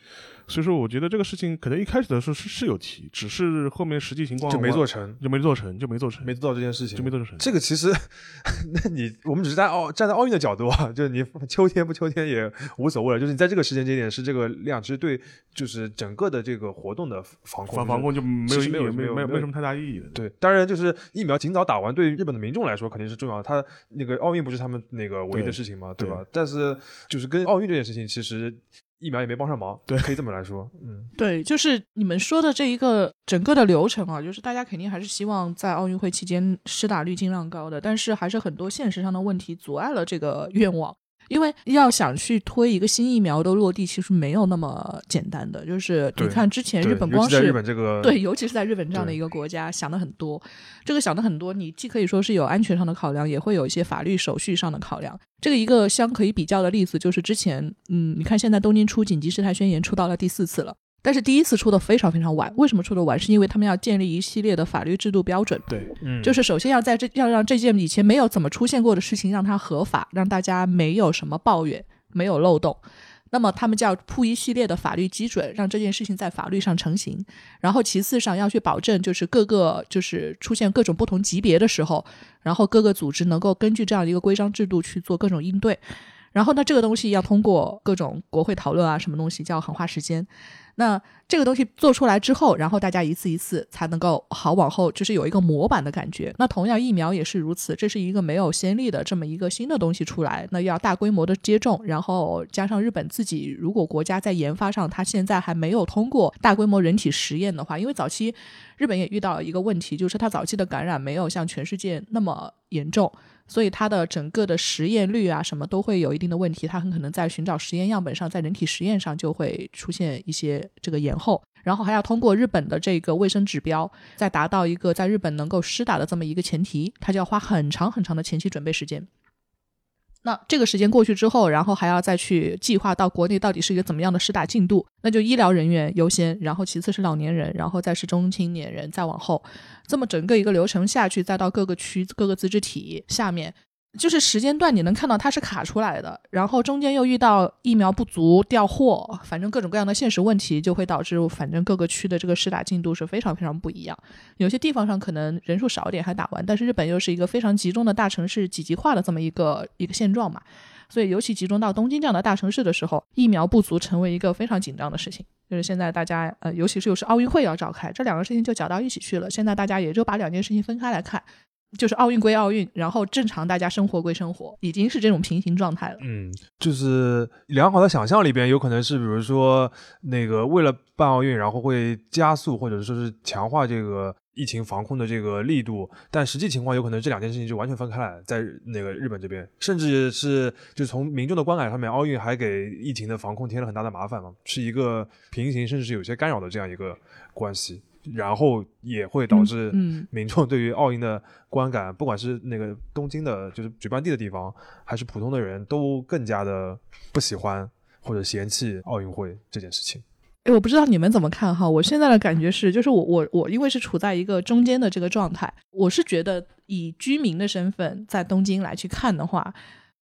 所以说，我觉得这个事情可能一开始的时候是是有提，只是后面实际情况就没做成，就没做成，就没做成，没做到这件事情，就没做成。这个其实，*laughs* 那你我们只是在奥站在奥运的角度啊，就是你秋天不秋天也无所谓了。就是你在这个时间节点是这个量，其实对就是整个的这个活动的防控防防控就没有没有没有没有什么太大意义的。对，当然就是疫苗尽早打完，对日本的民众来说肯定是重要的。他那个奥运不是他们那个唯一的事情嘛，对吧？但是就是跟奥运这件事情，其实疫苗也没帮上忙，对，可以这么来说。嗯，对，就是你们说的这一个整个的流程啊，就是大家肯定还是希望在奥运会期间施打率尽量高的，但是还是很多现实上的问题阻碍了这个愿望。因为要想去推一个新疫苗的落地，其实没有那么简单的。就是你看之前日本光是日本这个对，尤其是在日本这样的一个国家，想的很多。这个想的很多，你既可以说是有安全上的考量，也会有一些法律手续上的考量。这个一个相可以比较的例子，就是之前，嗯，你看现在东京出紧急事态宣言出到了第四次了。但是第一次出的非常非常晚，为什么出的晚？是因为他们要建立一系列的法律制度标准。对，嗯，就是首先要在这要让这件以前没有怎么出现过的事情让它合法，让大家没有什么抱怨，没有漏洞。那么他们就要铺一系列的法律基准，让这件事情在法律上成型。然后其次上要去保证，就是各个就是出现各种不同级别的时候，然后各个组织能够根据这样一个规章制度去做各种应对。然后呢，这个东西要通过各种国会讨论啊，什么东西叫很花时间。那这个东西做出来之后，然后大家一次一次才能够好往后，就是有一个模板的感觉。那同样疫苗也是如此，这是一个没有先例的这么一个新的东西出来，那要大规模的接种，然后加上日本自己，如果国家在研发上，它现在还没有通过大规模人体实验的话，因为早期日本也遇到一个问题，就是它早期的感染没有像全世界那么严重。所以它的整个的实验率啊，什么都会有一定的问题，它很可能在寻找实验样本上，在人体实验上就会出现一些这个延后，然后还要通过日本的这个卫生指标，再达到一个在日本能够施打的这么一个前提，它就要花很长很长的前期准备时间。那这个时间过去之后，然后还要再去计划到国内到底是一个怎么样的施打进度，那就医疗人员优先，然后其次是老年人，然后再是中青年人，再往后，这么整个一个流程下去，再到各个区各个自治体下面。就是时间段，你能看到它是卡出来的，然后中间又遇到疫苗不足、调货，反正各种各样的现实问题，就会导致反正各个区的这个施打进度是非常非常不一样。有些地方上可能人数少点还打完，但是日本又是一个非常集中的大城市几级化的这么一个一个现状嘛，所以尤其集中到东京这样的大城市的时候，疫苗不足成为一个非常紧张的事情。就是现在大家呃，尤其是又是奥运会要召开，这两个事情就搅到一起去了。现在大家也就把两件事情分开来看。就是奥运归奥运，然后正常大家生活归生活，已经是这种平行状态了。嗯，就是良好的想象里边，有可能是比如说那个为了办奥运，然后会加速或者说是强化这个疫情防控的这个力度，但实际情况有可能这两件事情就完全分开来，在那个日本这边，甚至是就从民众的观感上面，奥运还给疫情的防控添了很大的麻烦嘛，是一个平行甚至是有些干扰的这样一个关系。然后也会导致民众对于奥运的观感，不管是那个东京的，就是举办地的地方，还是普通的人都更加的不喜欢或者嫌弃奥运会这件事情。哎，我不知道你们怎么看哈？我现在的感觉是，就是我我我因为是处在一个中间的这个状态，我是觉得以居民的身份在东京来去看的话。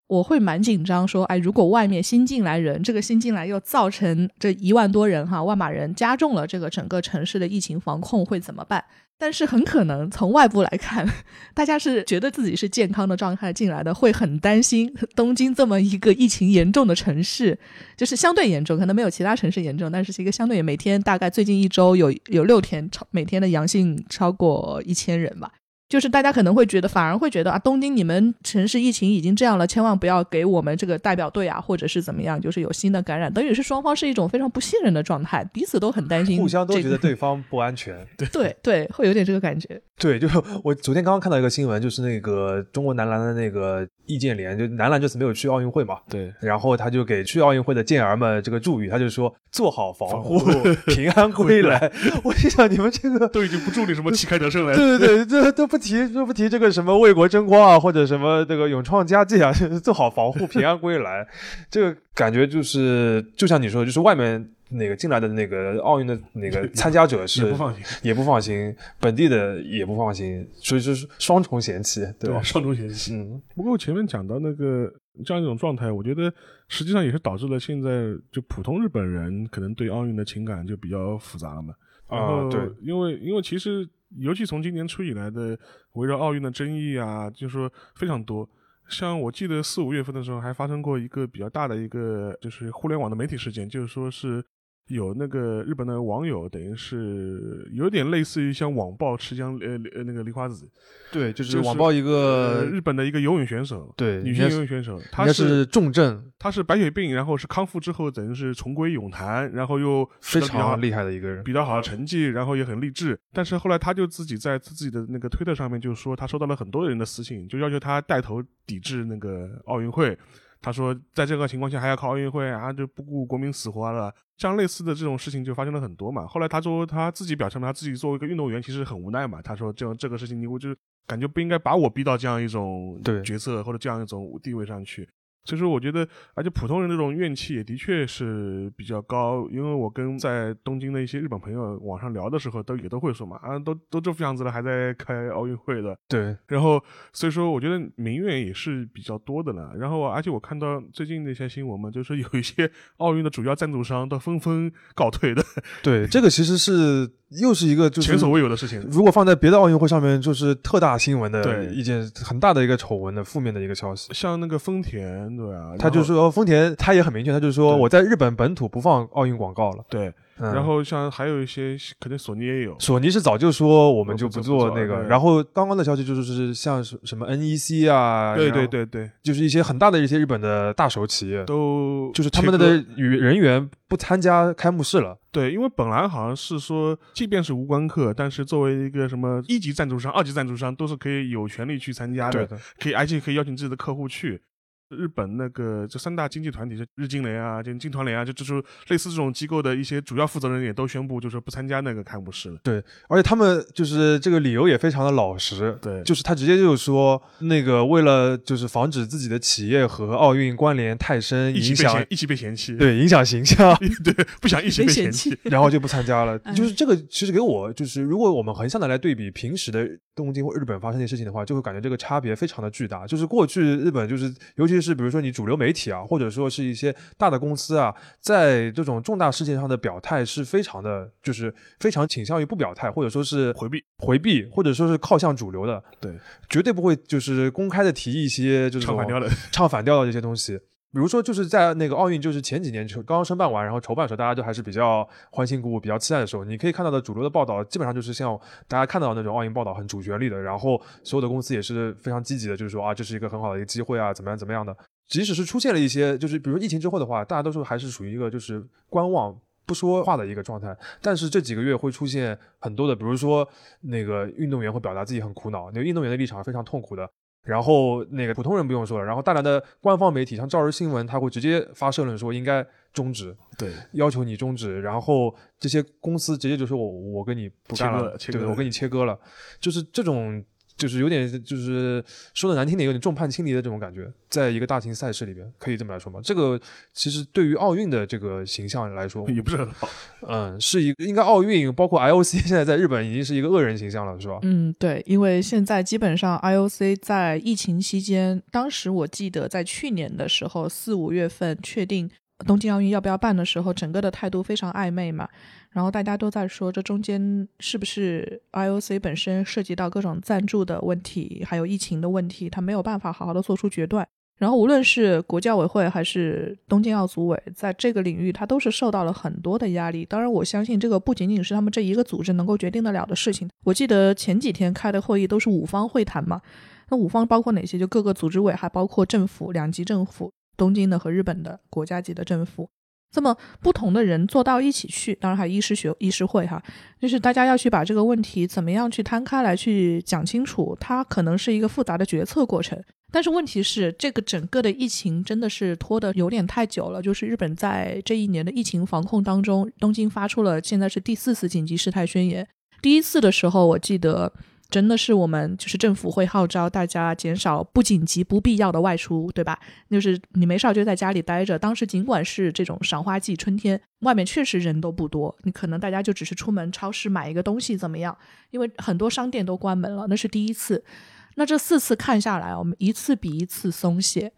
我会蛮紧张，说，哎，如果外面新进来人，这个新进来又造成这一万多人哈，万马人加重了这个整个城市的疫情防控会怎么办？但是很可能从外部来看，大家是觉得自己是健康的状态进来的，会很担心东京这么一个疫情严重的城市，就是相对严重，可能没有其他城市严重，但是是一个相对每天大概最近一周有有六天超每天的阳性超过一千人吧。就是大家可能会觉得，反而会觉得啊，东京你们城市疫情已经这样了，千万不要给我们这个代表队啊，或者是怎么样，就是有新的感染，等于是双方是一种非常不信任的状态，彼此都很担心，互相都觉得对方不安全。*laughs* 对对对，会有点这个感觉。对，就是我昨天刚刚看到一个新闻，就是那个中国男篮的那个易建联，就男篮这次没有去奥运会嘛，对，然后他就给去奥运会的健儿们这个祝语，他就说做好防护，平安归来。*laughs* 我心想，你们这个都已经不祝你什么旗开得胜了，*laughs* 对对对，这都不提，就不提这个什么为国争光啊，或者什么这个勇创佳绩啊，*laughs* 做好防护，平安归来，这个感觉就是就像你说的，就是外面那个进来的那个奥运的那个参加者是也不放心，也不放心，本地的也不放心，所以就是双重嫌弃，对吧？双重嫌弃。嗯，不过前面讲到那个这样一种状态，我觉得实际上也是导致了现在就普通日本人可能对奥运的情感就比较复杂了嘛。然后啊对，因为因为其实尤其从今年初以来的围绕奥运的争议啊，就是说非常多。像我记得四五月份的时候，还发生过一个比较大的一个就是互联网的媒体事件，就是说是有那个日本的网友，等于是有点类似于像网暴吃江呃呃那个梨花子，对，就是网暴一呃个日本的一个游泳选手，对女性游泳选手，应她该是重症，她是白血病，然后是康复之后，等于是重归泳坛，然后又非常厉害的一个人。比较好的成绩，然后也很励志。但是后来他就自己在自己的那个推特上面就说，他收到了很多人的私信，就要求他带头抵制那个奥运会。他说，在这个情况下还要考奥运会啊，就不顾国民死活了。像类似的这种事情就发生了很多嘛。后来他说他自己表现了，他自己作为一个运动员其实很无奈嘛。他说这样这个事情，你我就感觉不应该把我逼到这样一种对角色或者这样一种地位上去。所以说，我觉得，而且普通人这种怨气也的确是比较高，因为我跟在东京的一些日本朋友网上聊的时候，都也都会说嘛，啊，都都这副样子了，还在开奥运会的，对，然后所以说，我觉得民怨也是比较多的了。然后，而且我看到最近的一些新闻嘛，就是有一些奥运的主要赞助商都纷纷告退的，*laughs* 对，这个其实是又是一个就是前所未有的事情。如果放在别的奥运会上面，就是特大新闻的对一件很大的一个丑闻的负面的一个消息。像那个丰田，对啊？他就说丰田，他也很明确，他就说我在日本本土不放奥运广告了。对，嗯、然后像还有一些可能索尼也有，索尼是早就说我们就不做做那个，然后刚刚的消息就是是像什什么 NEC 啊，对对对对，就是一些很大的一些日本的大手企业，都就是他们的与人员不参加开幕式了。对，因为本来好像是说，即便是无关客，但是作为一个什么一级赞助商、二级赞助商，都是可以有权利去参加的，的，可以而且可以邀请自己的客户去。日本那个这三大经济团体，就日经联啊、就经团联啊，就就是类似这种机构的一些主要负责人也都宣布，就是不参加那个开幕式了。对而且他们就是这个理由也非常的老实，对就是他直接就是说，那个为了就是防止自己的企业和奥运关联太深，影响，一起被嫌弃，对影响形象，*laughs* 对，不想一起被被嫌嫌弃。然后就不参加了。哎就是这个，其实给我就是，如果我们横向的来对比平时的东京或日本发生的事情的话，就会感觉这个差别非常的巨大。就是过去日本就是，尤其是比如说你主流媒体啊，或者说是一些大的公司啊，在这种重大事件上的表态是非常的，就是非常倾向于不表态，或者说是回避回避，或者说是靠向主流的，对，绝对不会就是公开的提一些就是唱反调的，唱反调的这些东西。比如说，就是在那个奥运，就是前几年就刚刚申办完，然后筹办的时候，大家都还是比较欢欣鼓舞、比较期待的时候，你可以看到的主流的报道，基本上就是像大家看到那种奥运报道，很主旋律的，然后所有的公司也是非常积极的，就是说啊，这是一个很好的一个机会啊，怎么样怎么样的。即使是出现了一些，就是比如疫情之后的话，大家都是还是属于一个就是观望。不说话的一个状态，但是这几个月会出现很多的，比如说那个运动员会表达自己很苦恼，那个运动员的立场非常痛苦的，然后那个普通人不用说了，然后大量的官方媒体像《朝日新闻》，他会直接发社论说应该终止，对，要求你终止，然后这些公司直接就说我我跟你不干了，切割对我跟你切割了，就是这种就是有点就是说的难听点，有点众叛亲离的这种感觉，在一个大型赛事里边，可以这么来说吗？这个其实对于奥运的这个形象来说，也不是很好。嗯，是一个应该奥运包括 IOC *laughs* 现在在日本已经是一个恶人形象了，是吧？嗯，对，因为现在基本上 IOC 在疫情期间，当时我记得在去年的时候，四五月份确定东京奥运要不要办的时候，整个的态度非常暧昧嘛。然后大家都在说，这中间是不是 IOC 本身涉及到各种赞助的问题，还有疫情的问题，他没有办法好好的做出决断。然后无论是国教委会还是东京奥组委，在这个领域，它都是受到了很多的压力。当然，我相信这个不仅仅是他们这一个组织能够决定得了的事情。我记得前几天开的会议都是五方会谈嘛，那五方包括哪些？就各个组织委，还包括政府两级政府，东京的和日本的国家级的政府。这么不同的人坐到一起去，当然还有医师学医师会哈，就是大家要去把这个问题怎么样去摊开来去讲清楚，它可能是一个复杂的决策过程。但是问题是，这个整个的疫情真的是拖得有点太久了。就是日本在这一年的疫情防控当中，东京发出了现在是第四次紧急事态宣言。第一次的时候，我记得真的是我们就是政府会号召大家减少不紧急、不必要的外出，对吧？就是你没事儿就在家里待着。当时尽管是这种赏花季、春天，外面确实人都不多，你可能大家就只是出门超市买一个东西怎么样？因为很多商店都关门了，那是第一次。那这四次看下来，我们一次比一次松懈。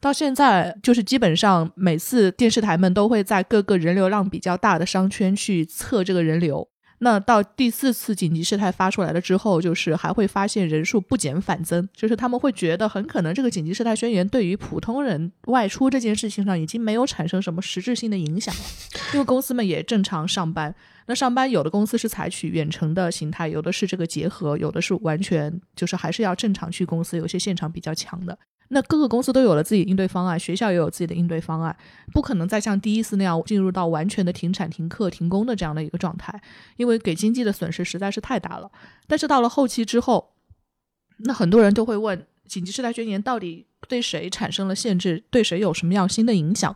到现在，就是基本上每次电视台们都会在各个人流量比较大的商圈去测这个人流。那到第四次紧急事态发出来了之后，就是还会发现人数不减反增，就是他们会觉得很可能这个紧急事态宣言对于普通人外出这件事情上已经没有产生什么实质性的影响了，因为公司们也正常上班。那上班有的公司是采取远程的形态，有的是这个结合，有的是完全就是还是要正常去公司，有些现场比较强的。那各个公司都有了自己应对方案，学校也有自己的应对方案，不可能再像第一次那样进入到完全的停产、停课、停工的这样的一个状态，因为给经济的损失实在是太大了。但是到了后期之后，那很多人都会问：紧急事态宣言到底对谁产生了限制？对谁有什么样新的影响？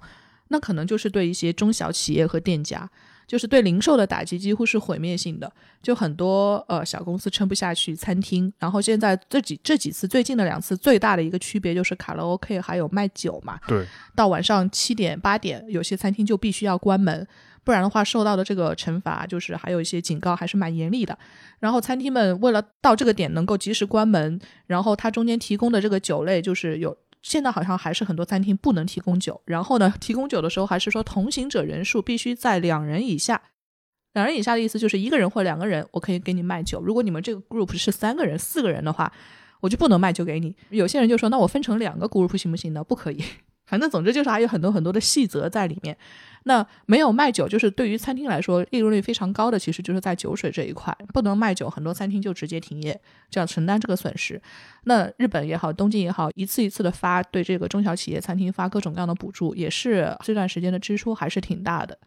那可能就是对一些中小企业和店家。就是对零售的打击几乎是毁灭性的，就很多呃小公司撑不下去，餐厅。然后现在这几这几次最近的两次最大的一个区别就是卡拉 OK 还有卖酒嘛，对，到晚上七点八点，有些餐厅就必须要关门，不然的话受到的这个惩罚就是还有一些警告还是蛮严厉的。然后餐厅们为了到这个点能够及时关门，然后它中间提供的这个酒类就是有。现在好像还是很多餐厅不能提供酒，然后呢，提供酒的时候还是说同行者人数必须在两人以下。两人以下的意思就是一个人或两个人，我可以给你卖酒。如果你们这个 group 是三个人、四个人的话，我就不能卖酒给你。有些人就说，那我分成两个 group 行不行呢？不可以。*laughs* 反正总之就是还有很多很多的细则在里面。那没有卖酒，就是对于餐厅来说利润率非常高的，其实就是在酒水这一块不能卖酒，很多餐厅就直接停业，就要承担这个损失。那日本也好，东京也好，一次一次的发对这个中小企业餐厅发各种各样的补助，也是这段时间的支出还是挺大的。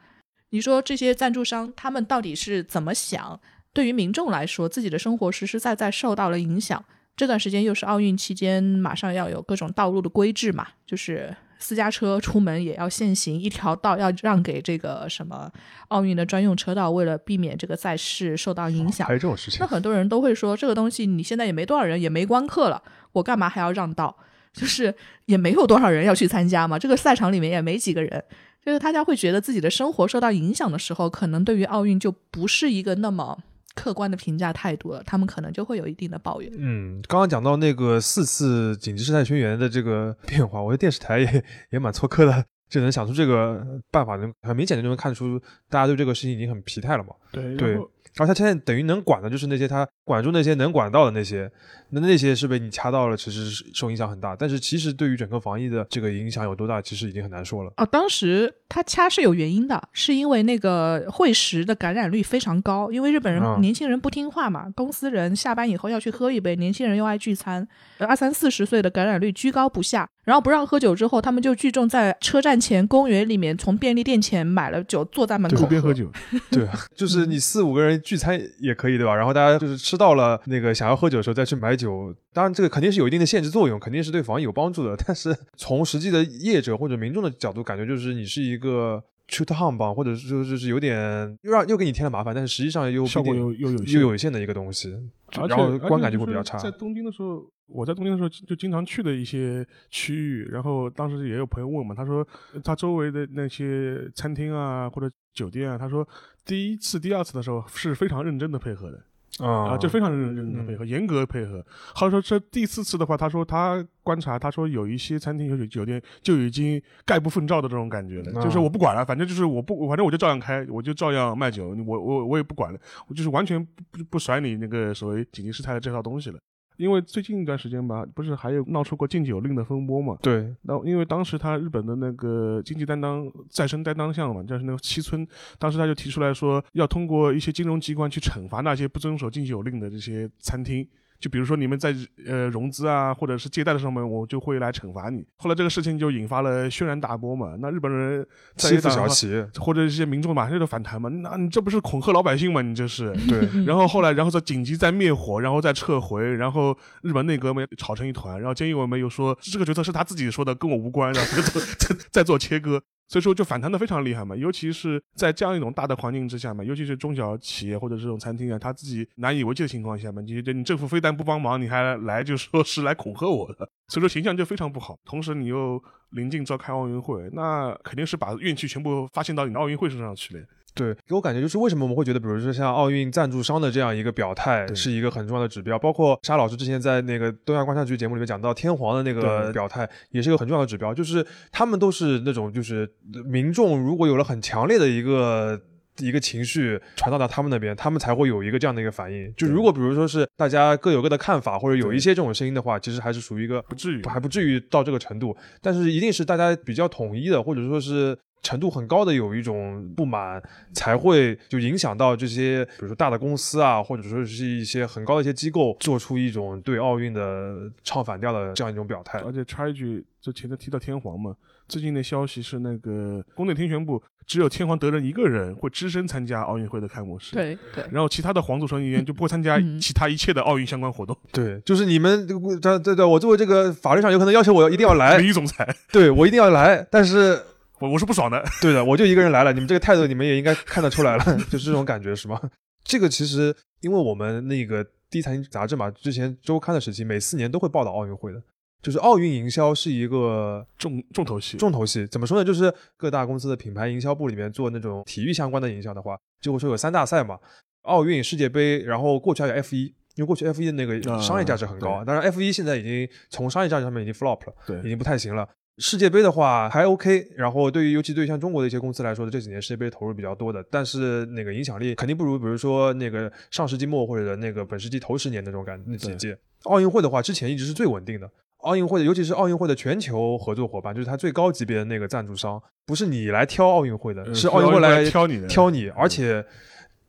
你说这些赞助商他们到底是怎么想？对于民众来说，自己的生活实实在在受到了影响。这段时间又是奥运期间，马上要有各种道路的规制嘛，就是。私家车出门也要限行，一条道要让给这个什么奥运的专用车道，为了避免这个赛事受到影响。还有这种事情？那很多人都会说，这个东西你现在也没多少人，也没观客了，我干嘛还要让道？就是也没有多少人要去参加嘛，这个赛场里面也没几个人，就是大家会觉得自己的生活受到影响的时候，可能对于奥运就不是一个那么。客观的评价态度了，他们可能就会有一定的抱怨。嗯，刚刚讲到那个四次紧急事态宣言的这个变化，我觉得电视台也 *laughs* 也蛮错科的，就能想出这个办法，能很明显的就能看出大家对这个事情已经很疲态了嘛。对对。然后他现在等于能管的就是那些他管住那些能管到的那些，那那些是被你掐到了，其实是受影响很大。但是其实对于整个防疫的这个影响有多大，其实已经很难说了。哦，当时他掐是有原因的，是因为那个会食的感染率非常高，因为日本人年轻人不听话嘛，公司人下班以后要去喝一杯，年轻人又爱聚餐，二三四十岁的感染率居高不下。然后不让喝酒之后，他们就聚众在车站前、公园里面，从便利店前买了酒，坐在门口边喝酒。*laughs* 对，就是你四五个人聚餐也可以，对吧？然后大家就是吃到了那个想要喝酒的时候再去买酒。当然，这个肯定是有一定的限制作用，肯定是对防疫有帮助的。但是从实际的业者或者民众的角度，感觉就是你是一个 t o ham 吧，或者说就是有点又让又给你添了麻烦，但是实际上又效果又又有又有限的一个东西，然后观感就会比较差。在东京的时候。我在东京的时候就经常去的一些区域，然后当时也有朋友问嘛，他说他周围的那些餐厅啊或者酒店啊，他说第一次、第二次的时候是非常认真的配合的。啊，就非常认真的配合，严格配合。他说这第四次的话，他说他观察，他说有一些餐厅、有酒店就已经概不奉照的这种感觉了，就是我不管了，反正就是我不，反正我就照样开，我就照样卖酒，我我我也不管了，我就是完全不不甩你那个所谓紧急事态的这套东西了。因为最近一段时间吧，不是还有闹出过禁酒令的风波嘛？对。那因为当时他日本的那个经济担当再生担当项嘛，就是那个七村，当时他就提出来说，要通过一些金融机关去惩罚那些不遵守禁酒令的这些餐厅。就比如说你们在呃融资啊，或者是借贷的上面，我就会来惩罚你。后来这个事情就引发了轩然大波嘛。那日本人欺负小企业，或者一些民众马上就反弹嘛。那你这不是恐吓老百姓嘛？你这是 *laughs* 对。然后后来，然后再紧急再灭火，然后再撤回，然后日本内阁们吵成一团。然后菅义伟们又说这个决策是他自己说的，跟我无关，然后 *laughs* 再再做切割。所以说就反弹的非常厉害嘛。尤其是在这样一种大的环境之下嘛，尤其是中小企业或者这种餐厅啊，他自己难以为继的情况下嘛，你你政府非但不帮忙，你还来就说是来恐吓我的，所以说形象就非常不好。同时你又临近召开奥运会，那肯定是把怨气全部发泄到你的奥运会身上去了。对，给我感觉就是为什么我们会觉得，比如说像奥运赞助商的这样一个表态是一个很重要的指标，包括沙老师之前在那个东亚观察局节目里面讲到天皇的那个表态，也是一个很重要的指标，就是他们都是那种就是民众如果有了很强烈的一个。一个情绪传到到他们那边，他们才会有一个这样的一个反应。就如果比如说是大家各有各的看法，或者有一些这种声音的话，其实还是属于一个不至于还不至于到这个程度，但是一定是大家比较统一的，或者说是程度很高的有一种不满，才会就影响到这些，比如说大的公司啊，或者说是一些很高的一些机构，做出一种对奥运的唱反调的这样一种表态。而且插一句，就前面提到天皇嘛，最近的消息是那个宫内厅宣布，只有天皇德仁一个人会只身参加奥运会的开幕式。。对对，然后其他的皇族成员就不会参加嗯其他一切的奥运相关活动。对，就是你们这对对，我作为这个法律上有可能要求我一定要来名，誉总裁，对我一定要来，但是我我是不爽的。*laughs* 对的，我就一个人来了，你们这个态度，你们也应该看得出来了，*laughs* 就是这种感觉是吗？*laughs* 这个其实，因为我们那个第一财经杂志嘛，之前周刊的时期，每四年都会报道奥运会的，就是奥运营销是一个重重头戏，重头戏。怎么说呢？就是各大公司的品牌营销部里面做那种体育相关的营销的话，就会说有三大赛嘛，奥运、世界杯，然后过去还有 F 一。因为过去 F 一的那个啊商业价值很高，对当然 F 一现在已经从商业价值上面已经 flop 了，对已经不太行了。世界杯的话还 OK，然后对于尤其对于像中国的一些公司来说的，这几年世界杯投入比较多的，但是那个影响力肯定不如，比如说那个上世纪末或者那个本世纪头十年那种感那几届。奥运会的话，之前一直是最稳定的。奥运会的，尤其是奥运会的全球合作伙伴，就是它最高级别的那个赞助商，不是你来挑奥运会的，呃是奥运会来挑你的，挑你，而且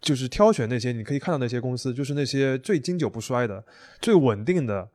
就是挑选那些你可以看到那些公司，就是那些最经久不衰的、最稳定的、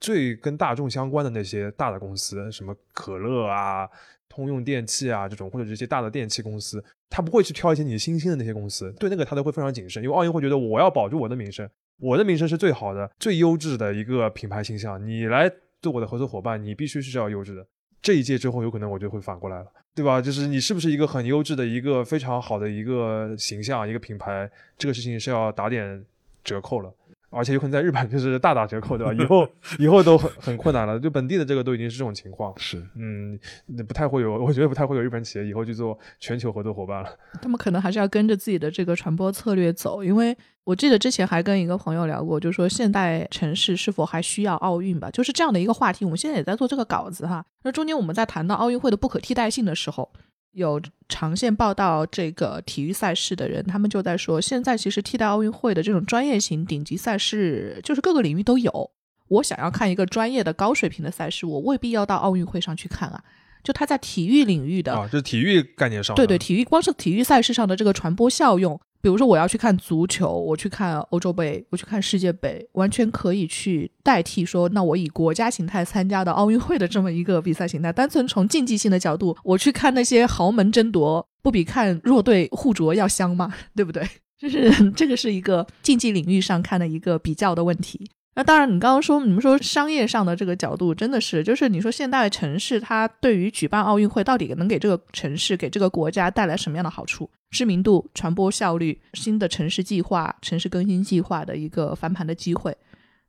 最跟大众相关的那些大的公司，什么可乐啊、通用电器啊这种，或者这些大的电器公司，他不会去挑一些你新兴的那些公司，对那个他都会非常谨慎，因为奥运会觉得我要保住我的名声，我的名声是最好的、最优质的一个品牌形象，你来做我的合作伙伴，你必须是要优质的。这一届之后，有可能我就会反过来了，对吧？就是你是不是一个很优质的一个非常好的一个形象、一个品牌，这个事情是要打点折扣了，而且有可能在日本就是大打折扣，对吧？以后以后都很很困难了，就本地的这个都已经是这种情况。是嗯，那不太会有，我觉得不太会有日本企业以后去做全球合作伙伴了。他们可能还是要跟着自己的这个传播策略走，因为我记得之前还跟一个朋友聊过，就是说现代城市是否还需要奥运吧，就是这样的一个话题。我们现在也在做这个稿子哈，那中间我们在谈到奥运会的不可替代性的时候，有长线报道这个体育赛事的人，他们就在说，现在其实替代奥运会的这种专业型顶级赛事，就是各个领域都有。我想要看一个专业的高水平的赛事，我未必要到奥运会上去看啊。就他在体育领域的啊，这是体育概念上。对对，体育光是体育赛事上的这个传播效用，比如说我要去看足球，我去看欧洲杯，我去看世界杯，完全可以去代替说，那我以国家形态参加的奥运会的这么一个比赛形态。单纯从竞技性的角度，我去看那些豪门争夺，不比看弱队互啄要香吗？*laughs* 对不对？*laughs* 就是这个是一个竞技领域上看的一个比较的问题。那当然，你刚刚说你们说商业上的这个角度，真的是就是你说现代城市它对于举办奥运会到底能给这个城市、给这个国家带来什么样的好处？知名度、传播效率、新的城市计划、城市更新计划的一个翻盘的机会，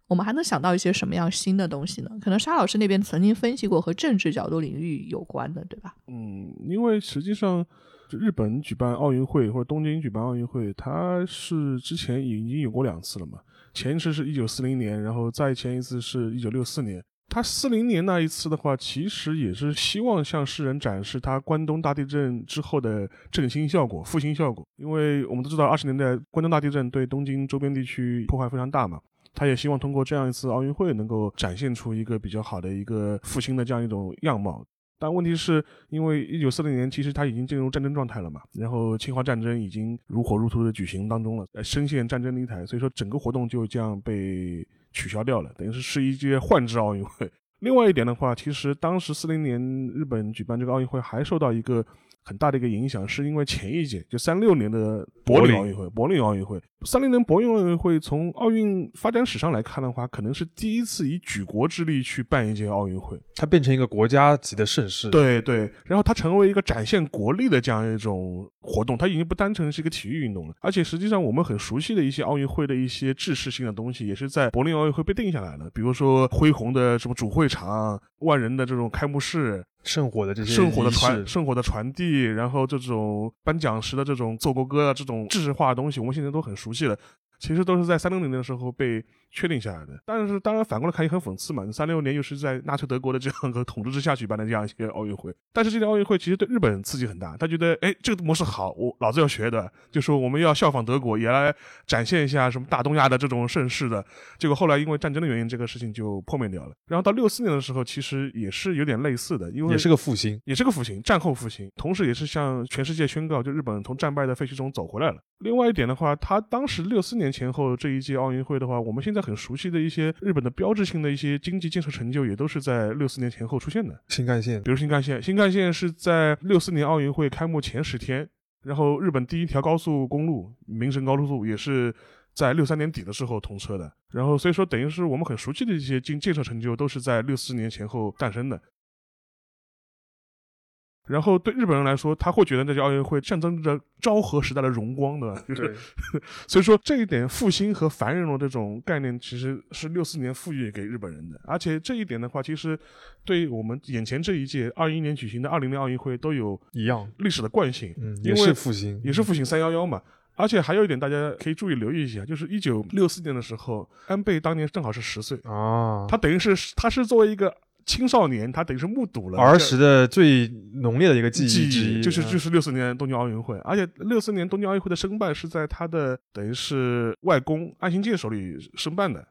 我们还能想到一些什么样新的东西呢？可能沙老师那边曾经分析过和政治角度领域有关的，对吧？嗯，因为实际上，日本举办奥运会或者东京举办奥运会，它是之前已经有过两次了嘛。前一次是一九四零年，然后再前一次是一九六四年。他四零年那一次的话，其实也是希望向世人展示他关东大地震之后的振兴效果、复兴效果。因为我们都知道，二十年代关东大地震对东京周边地区破坏非常大嘛。他也希望通过这样一次奥运会，能够展现出一个比较好的一个复兴的这样一种样貌。但问题是因为一九四零年其实它已经进入战争状态了嘛，然后侵华战争已经如火如荼的举行当中了，呃，深陷战争泥潭，所以说整个活动就这样被取消掉了，等于是是一届换制奥运会。另外一点的话，其实当时四零年日本举办这个奥运会还受到一个很大的一个影响，是因为前一届就三六年的柏林奥运会，柏林奥运会，三零年柏林奥运会从奥运发展史上来看的话，可能是第一次以举国之力去办一届奥运会。它变成一个国家级的盛事。，对对，然后它成为一个展现国力的这样一种活动，它已经不单纯是一个体育运动了，而且实际上我们很熟悉的一些奥运会的一些制式性的东西，也是在柏林奥运会被定下来的，比如说恢宏的什么主会场、万人的这种开幕式、圣火的这些圣火的传圣火的传递，然后这种颁奖时的这种奏国歌啊，这种制式化的东西，我们现在都很熟悉了。其实都是在三六零的时候被确定下来的。但是当然反过来看也很讽刺嘛，三六年又是在纳粹德国的这样一个统治之下举办的这样一些奥运会。但是这届奥运会其实对日本刺激很大，他觉得哎这个模式好，我老子要学的，就说我们要效仿德国，也来展现一下什么大东亚的这种盛世的。结果后来因为战争的原因，这个事情就破灭掉了。然后到六四年的时候，其实也是有点类似的，因为也是个复兴。也是个复兴，战后复兴，同时也是向全世界宣告，就日本从战败的废墟中走回来了。另外一点的话，他当时六四年前后这一届奥运会的话，我们现在很熟悉的一些日本的标志性的一些经济建设成就，也都是在六四年前后出现的。新干线比如新干线，新干线是在六四年奥运会开幕前十天，然后日本第一条高速公路名神高速路也是在六三年底的时候通车的。然后所以说，等于是我们很熟悉的一些经建设成就，都是在六四年前后诞生的。然后对日本人来说，他会觉得那届奥运会象征着昭和时代的荣光的，就是 *laughs* 所以说这一点复兴和繁荣的这种概念，其实是六四年赋予给日本人的。而且这一点的话，其实对我们眼前这一届二一年举行的二零年奥运会都有一样，历史的惯性，嗯，因为也是复兴，也是复兴三幺幺嘛。而且还有一点，大家可以注意留意一下，就是一九六四年的时候，安倍当年正好是十岁，啊，他等于是他是作为一个青少年，他等于是目睹了儿时的最浓烈的一个记记忆之一，就是就嗯是六四年东京奥运会，而且六四年东京奥运会的申办是在他的等于是外公安信介手里申办的。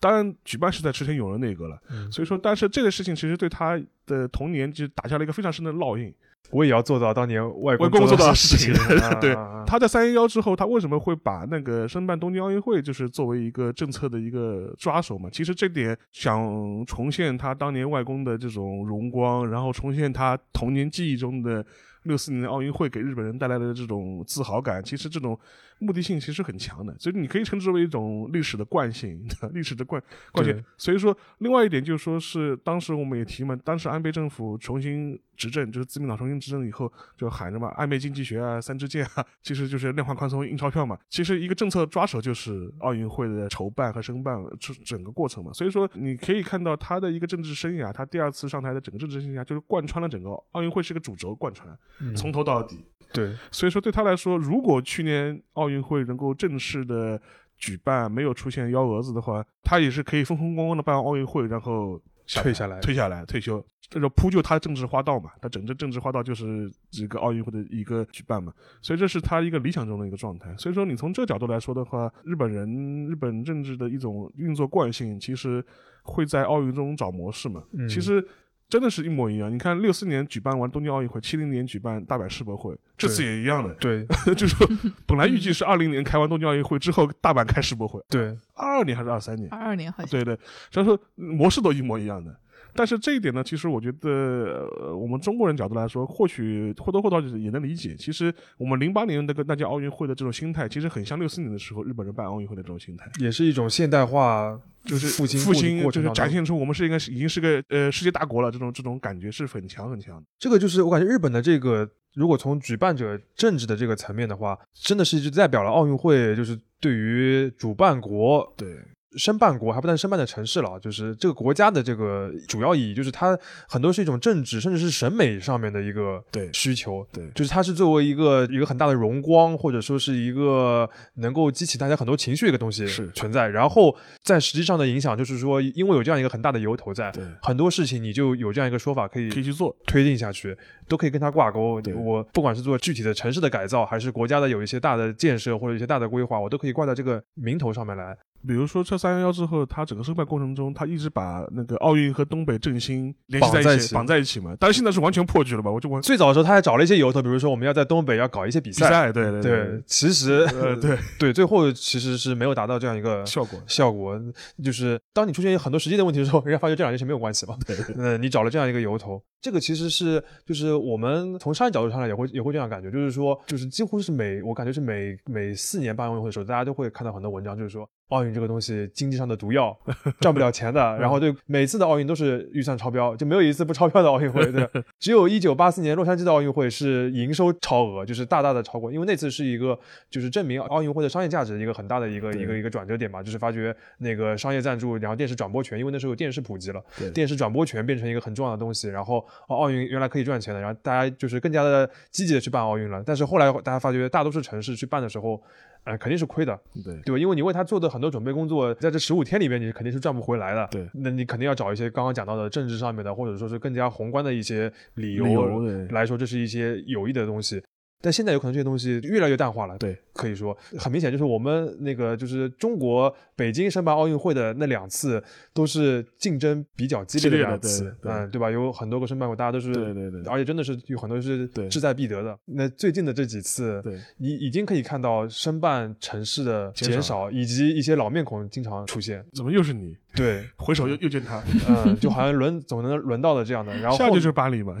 当然，举办是在池田勇人那一个了，嗯所以说，但是这个事情其实对他的童年就打下了一个非常深的烙印。我也要做到当年外外公做到到的的事情啊 *laughs* 对他在三幺幺之后，他为什么会把那个申办东京奥运会，就是作为一个政策的一个抓手嘛？其实这点想重现他当年外公的这种荣光，然后重现他童年记忆中的六四年的奥运会给日本人带来的这种自豪感，其实这种目的性其实很强的，所以你可以称之为一种历史的惯性，历史的惯惯性。所以说，另外一点就是说是当时我们也提嘛，当时安倍政府重新执政，就是自民党重新执政以后，就喊着嘛，暧昧经济学啊，三支箭啊，其实就是量化宽松、印钞票嘛。其实一个政策抓手就是奥运会的筹办和申办这整个过程嘛。所以说，你可以看到他的一个政治生涯，他第二次上台的整个政治生涯，就是贯穿了整个奥运会是个主轴贯穿，嗯从头到底。对所以说对他来说，如果去年奥运会能够正式的举办，没有出现幺蛾子的话，他也是可以风风光光的办完奥运会，然后下退下来退下来退休，这就铺就他的政治花道嘛。他整个政治花道就是这个奥运会的一个举办嘛，所以这是他一个理想中的一个状态。所以说你从这个角度来说的话，日本人日本政治的一种运作惯性，其实会在奥运中找模式嘛。嗯其实。真的是一模一样。你看，六四年举办完东京奥运会，七零年举办大阪世博会，这次也一样的。对 *laughs* 就是说，本来预计是二零年开完东京奥运会之后，大阪开世博会，对，二二年还是二三年？二二年好像对对，所以说模式都一模一样的。但是这一点呢，其实我觉得，呃，我们中国人角度来说，或许或多或少也能理解。其实我们零八年那个那届奥运会的这种心态，其实很像六四年的时候日本人办奥运会的这种心态，也是一种现代化，就是复兴复兴，就是展现出我们是一个已经是个呃世界大国了，这种这种感觉是很强很强的。这个就是我感觉日本的这个，如果从举办者政治的这个层面的话，真的是就代表了奥运会，就是对于主办国对，申办国还不但申办的城市了，就是这个国家的这个主要意义，就是它很多是一种政治甚至是审美上面的一个对需求。对就是它是作为一个一个很大的荣光，或者说是一个能够激起大家很多情绪的一个东西是存在。然后在实际上的影响，就是说，因为有这样一个很大的由头在，对很多事情你就有这样一个说法可以可以去做。推进下去，都可以跟它挂钩。我不管是做具体的城市的改造，还是国家的有一些大的建设或者一些大的规划，我都可以挂在这个名头上面来。比如说，这三幺幺之后，他整个申办过程中，他一直把那个奥运和东北振兴联系在一起，绑在一起嘛。但是现在是完全破局了吧？我就完最早的时候，他还找了一些由头，比如说我们要在东北要搞一些比赛。比赛，对对对，其实呃，对 *laughs* 对，最后其实是没有达到这样一个效果，效果。就是当你出现很多实际的问题的时候，人家发觉这两件事没有关系嘛。对呃，你找了这样一个由头，这个其实是就是我们从商业角度上来也会也会这样感觉，就是说，就是几乎是每我感觉是每每四年办奥运会的时候，大家都会看到很多文章，就是说。奥运这个东西，经济上的毒药，赚不了钱的。*laughs* 然后对每次的奥运都是预算超标，就没有一次不超标的奥运会。对，*laughs* 只有一九八四年洛杉矶的奥运会是营收超额，就是大大的超过。因为那次是一个就是证明奥运会的商业价值的一个很大的一个一个一个转折点嘛，就是发觉那个商业赞助，然后电视转播权，因为那时候有电视普及了，电视转播权变成一个很重要的东西。然后奥运原来可以赚钱的，然后大家就是更加的积极的去办奥运了。但是后来大家发觉，大多数城市去办的时候。呃，肯定是亏的，对对吧？因为你为他做的很多准备工作，在这十五天里面，你肯定是赚不回来的。对，那你肯定要找一些刚刚讲到的政治上面的，或者说是更加宏观的一些理由来说，这是一些有益的东西。但现在有可能这些东西越来越淡化了，对，可以说很明显，就是我们那个就是中国北京申办奥运会的那两次都是竞争比较激烈的两次，嗯，对吧？有很多个申办国，大家都是对对对，而且真的是有很多是志在必得的。那最近的这几次，对，已已经可以看到申办城市的减少，以及一些老面孔经常出现。怎么又是你？对，*laughs* 回首又又见他，嗯，就好像轮总能轮到的这样的。然 *laughs* 后下就是巴黎嘛，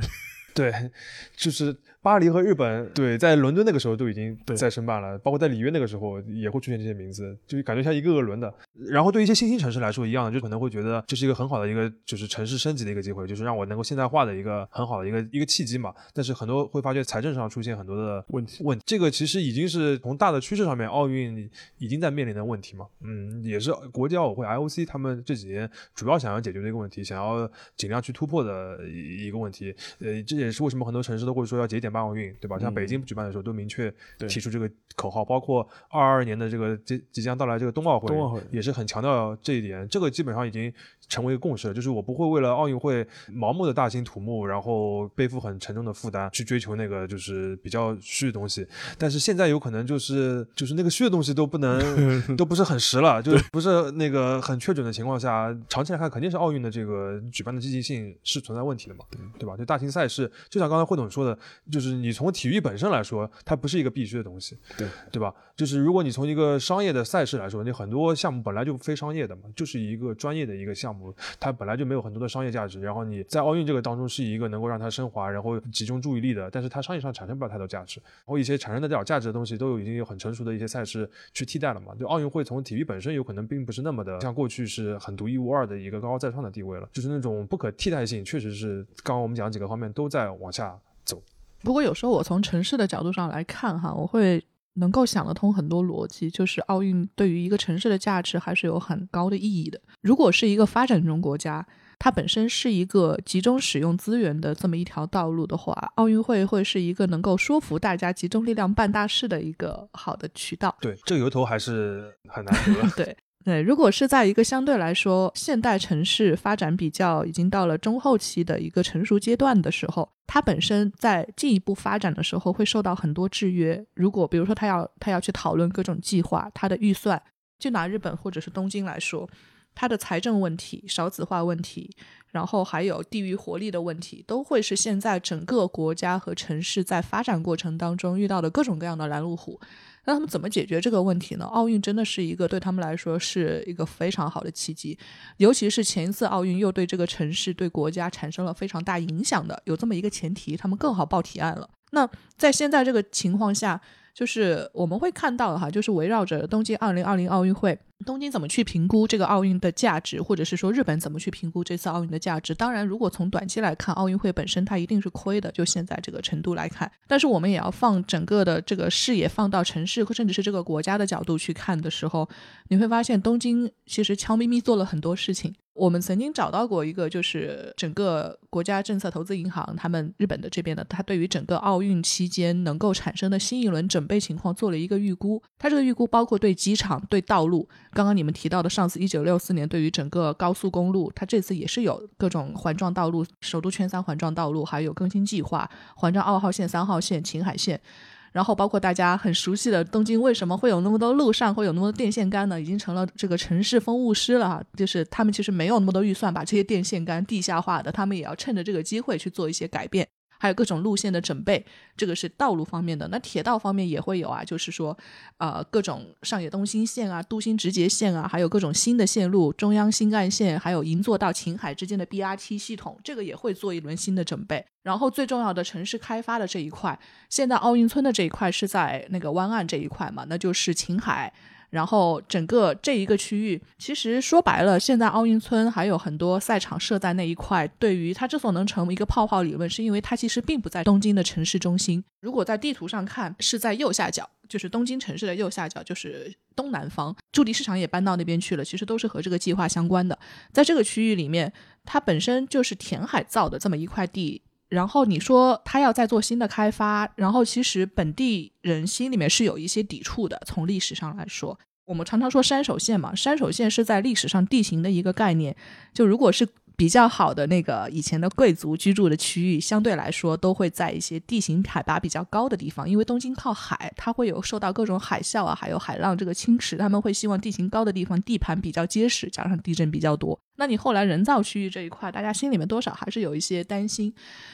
对，就是。巴黎和日本对，在伦敦那个时候都已经在申办了，包括在里约那个时候也会出现这些名字，就感觉像一个个轮的。然后对于一些新兴城市来说一样的，就可能会觉得这是一个很好的一个就是城市升级的一个机会，就是让我能够现代化的一个很好的一个一个契机嘛。但是很多会发觉财政上出现很多的问题，问这个其实已经是从大的趋势上面，奥运已经在面临的问题嘛。嗯，也是国际奥委会 IOC 他们这几年主要想要解决的一个问题，想要尽量去突破的一个问题。呃，这也是为什么很多城市都会说要节点办奥运，对吧？像北京举办的时候都明确提出这个口号，包括二二年的这个即即将到来这个冬奥会，冬奥会也是很强调这一点。这个基本上已经成为一个共识了，就是我不会为了奥运会盲目的大兴土木，然后背负很沉重的负担去追求那个就是比较虚的东西。但是现在有可能就是就是那个虚的东西都不能 *laughs* 都不是很实了，就是不是那个很确准的情况下，长期来看肯定是奥运的这个举办的积极性是存在问题的嘛，对吧？就大型赛事，就像刚才慧总说的，就是你从体育。本身来说，它不是一个必须的东西，对对吧？就是如果你从一个商业的赛事来说，你很多项目本来就非商业的嘛，就是一个专业的一个项目，它本来就没有很多的商业价值。然后你在奥运这个当中是一个能够让它升华，然后集中注意力的，但是它商业上产生不了太多价值。然后一些产生的点价值的东西，都有已经有很成熟的一些赛事去替代了嘛。就奥运会从体育本身有可能并不是那么的像过去是很独一无二的一个高高在上的地位了，就是那种不可替代性，确实是刚刚我们讲几个方面都在往下走。不过有时候我从城市的角度上来看，哈，我会能够想得通很多逻辑，就是奥运对于一个城市的价值还是有很高的意义的。如果是一个发展中国家，它本身是一个集中使用资源的这么一条道路的话，奥运会会是一个能够说服大家集中力量办大事的一个好的渠道。对，这个由头还是很难得。*laughs* 对。对，如果是在一个相对来说现代城市发展比较已经到了中后期的一个成熟阶段的时候，它本身在进一步发展的时候会受到很多制约。如果比如说他要他要去讨论各种计划，他的预算，就拿日本或者是东京来说，它的财政问题、少子化问题，然后还有地域活力的问题，都会是现在整个国家和城市在发展过程当中遇到的各种各样的拦路虎。那他们怎么解决这个问题呢？奥运真的是一个对他们来说是一个非常好的契机，尤其是前一次奥运又对这个城市、对国家产生了非常大影响的，有这么一个前提，他们更好报提案了。那在现在这个情况下。就是我们会看到哈，就是围绕着东京二零二零奥运会，东京怎么去评估这个奥运的价值，或者是说日本怎么去评估这次奥运的价值？当然，如果从短期来看，奥运会本身它一定是亏的，就现在这个程度来看。但是我们也要放整个的这个视野放到城市甚至是这个国家的角度去看的时候，你会发现东京其实悄咪咪做了很多事情。我们曾经找到过一个，就是整个国家政策投资银行，他们日本的这边的，他对于整个奥运期间能够产生的新一轮准备情况做了一个预估。他这个预估包括对机场、对道路，刚刚你们提到的上次一九六四年对于整个高速公路，他这次也是有各种环状道路、首都圈三环状道路，还有更新计划，环状二号线、三号线、秦海线。然后包括大家很熟悉的东京，为什么会有那么多路上会有那么多电线杆呢？已经成了这个城市风物师了。就是他们其实没有那么多预算把这些电线杆地下化的，他们也要趁着这个机会去做一些改变。还有各种路线的准备，这个是道路方面的。那铁道方面也会有啊，就是说，呃，各种上野东新线啊、都心直捷线啊，还有各种新的线路，中央新干线，还有银座到秦海之间的 BRT 系统，这个也会做一轮新的准备。然后最重要的城市开发的这一块，现在奥运村的这一块是在那个湾岸这一块嘛，那就是秦海。然后整个这一个区域，其实说白了，现在奥运村还有很多赛场设在那一块。对于它之所以能成为一个泡泡理论，是因为它其实并不在东京的城市中心。如果在地图上看，是在右下角，就是东京城市的右下角，就是东南方。驻地市场也搬到那边去了，其实都是和这个计划相关的。在这个区域里面，它本身就是填海造的这么一块地。然后你说他要再做新的开发，然后其实本地人心里面是有一些抵触的。从历史上来说，我们常常说山手线嘛，山手线是在历史上地形的一个概念。就如果是比较好的那个以前的贵族居住的区域，相对来说都会在一些地形海拔比较高的地方，因为东京靠海，它会有受到各种海啸啊，还有海浪这个侵蚀，他们会希望地形高的地方地盘比较结实，加上地震比较多。那你后来人造区域这一块，大家心里面多少还是有一些担心，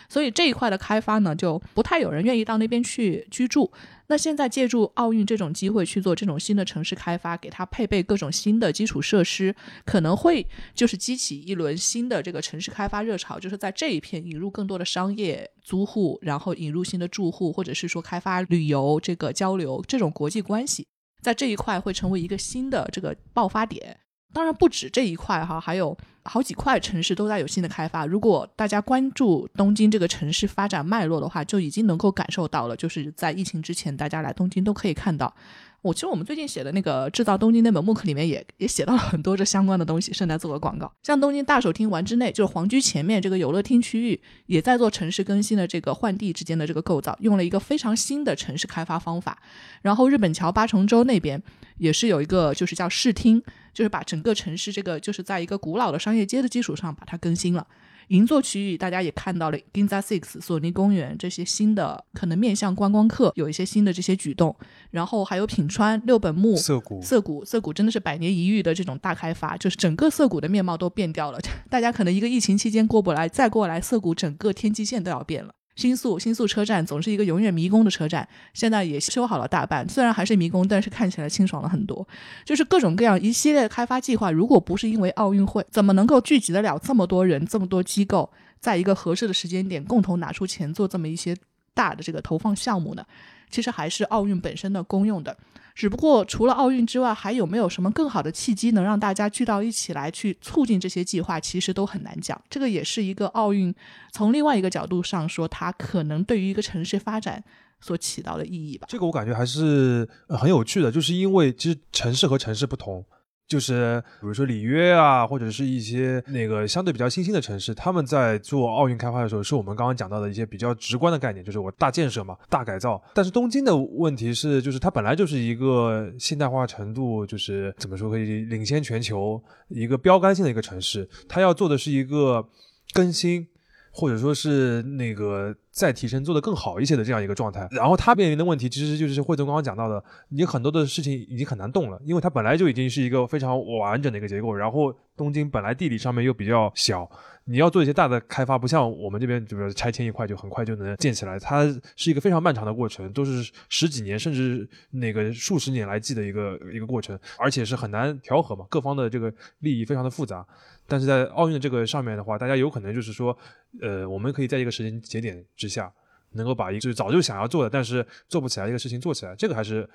所以这一块的开发呢，就不太有人愿意到那边去居住。那现在借助奥运这种机会去做这种新的城市开发，给它配备各种新的基础设施，可能会就是激起一轮新的这个城市开发热潮，就是在这一片引入更多的商业租户，然后引入新的住户，或者是说开发旅游这个交流这种国际关系，在这一块会成为一个新的这个爆发点。当然不止这一块哈，还有好几块城市都在有新的开发。如果大家关注东京这个城市发展脉络的话，就已经能够感受到了。就是在疫情之前，大家来东京都可以看到。我其实我们最近写的那个制造东京那本木刻里面也也写到了很多这相关的东西，顺带做个广告。像东京大手厅丸之内，就是皇居前面这个游乐厅区域，也在做城市更新的这个换地之间的这个构造，用了一个非常新的城市开发方法。然后日本桥八重洲那边也是有一个就是叫视听。就是把整个城市这个，就是在一个古老的商业街的基础上把它更新了。银座区域大家也看到了，Ginza Six、索尼公园这些新的，可能面向观光客有一些新的这些举动。然后还有品川、六本木、涩谷、涩谷、涩谷真的是百年一遇的这种大开发，就是整个涩谷的面貌都变掉了。*laughs* 大家可能一个疫情期间过不来，再过来涩谷整个天际线都要变了。新宿新宿车站总是一个永远迷宫的车站，现在也修好了大半，虽然还是迷宫，但是看起来清爽了很多。就是各种各样一系列的开发计划，如果不是因为奥运会，怎么能够聚集得了这么多人、这么多机构，在一个合适的时间点共同拿出钱做这么一些大的这个投放项目呢？其实还是奥运本身的功用的。只不过除了奥运之外，还有没有什么更好的契机能让大家聚到一起来去促进这些计划？其实都很难讲。这个也是一个奥运从另外一个角度上说，它可能对于一个城市发展所起到的意义吧。这个我感觉还是很有趣的，就是因为其实城市和城市不同。就是比如说里约啊，或者是一些那个相对比较新兴的城市，他们在做奥运开发的时候，是我们刚刚讲到的一些比较直观的概念，就是我大建设嘛，大改造。但是东京的问题是，就是它本来就是一个现代化程度，就是怎么说可以领先全球一个标杆性的一个城市，它要做的是一个更新。或者说是那个再提升做得更好一些的这样一个状态，然后它面临的问题其实就是惠总刚刚讲到的，你很多的事情已经很难动了，因为它本来就已经是一个非常完整的一个结构，然后东京本来地理上面又比较小，你要做一些大的开发，不像我们这边就是拆迁一块就很快就能建起来，它是一个非常漫长的过程，都是十几年甚至那个数十年来计的一个一个过程，而且是很难调和嘛，各方的这个利益非常的复杂。但是在奥运的这个上面的话，大家有可能就是说，呃，我们可以在一个时间节点之下，能够把一个就是早就想要做的，但是做不起来一个事情做起来，这个还是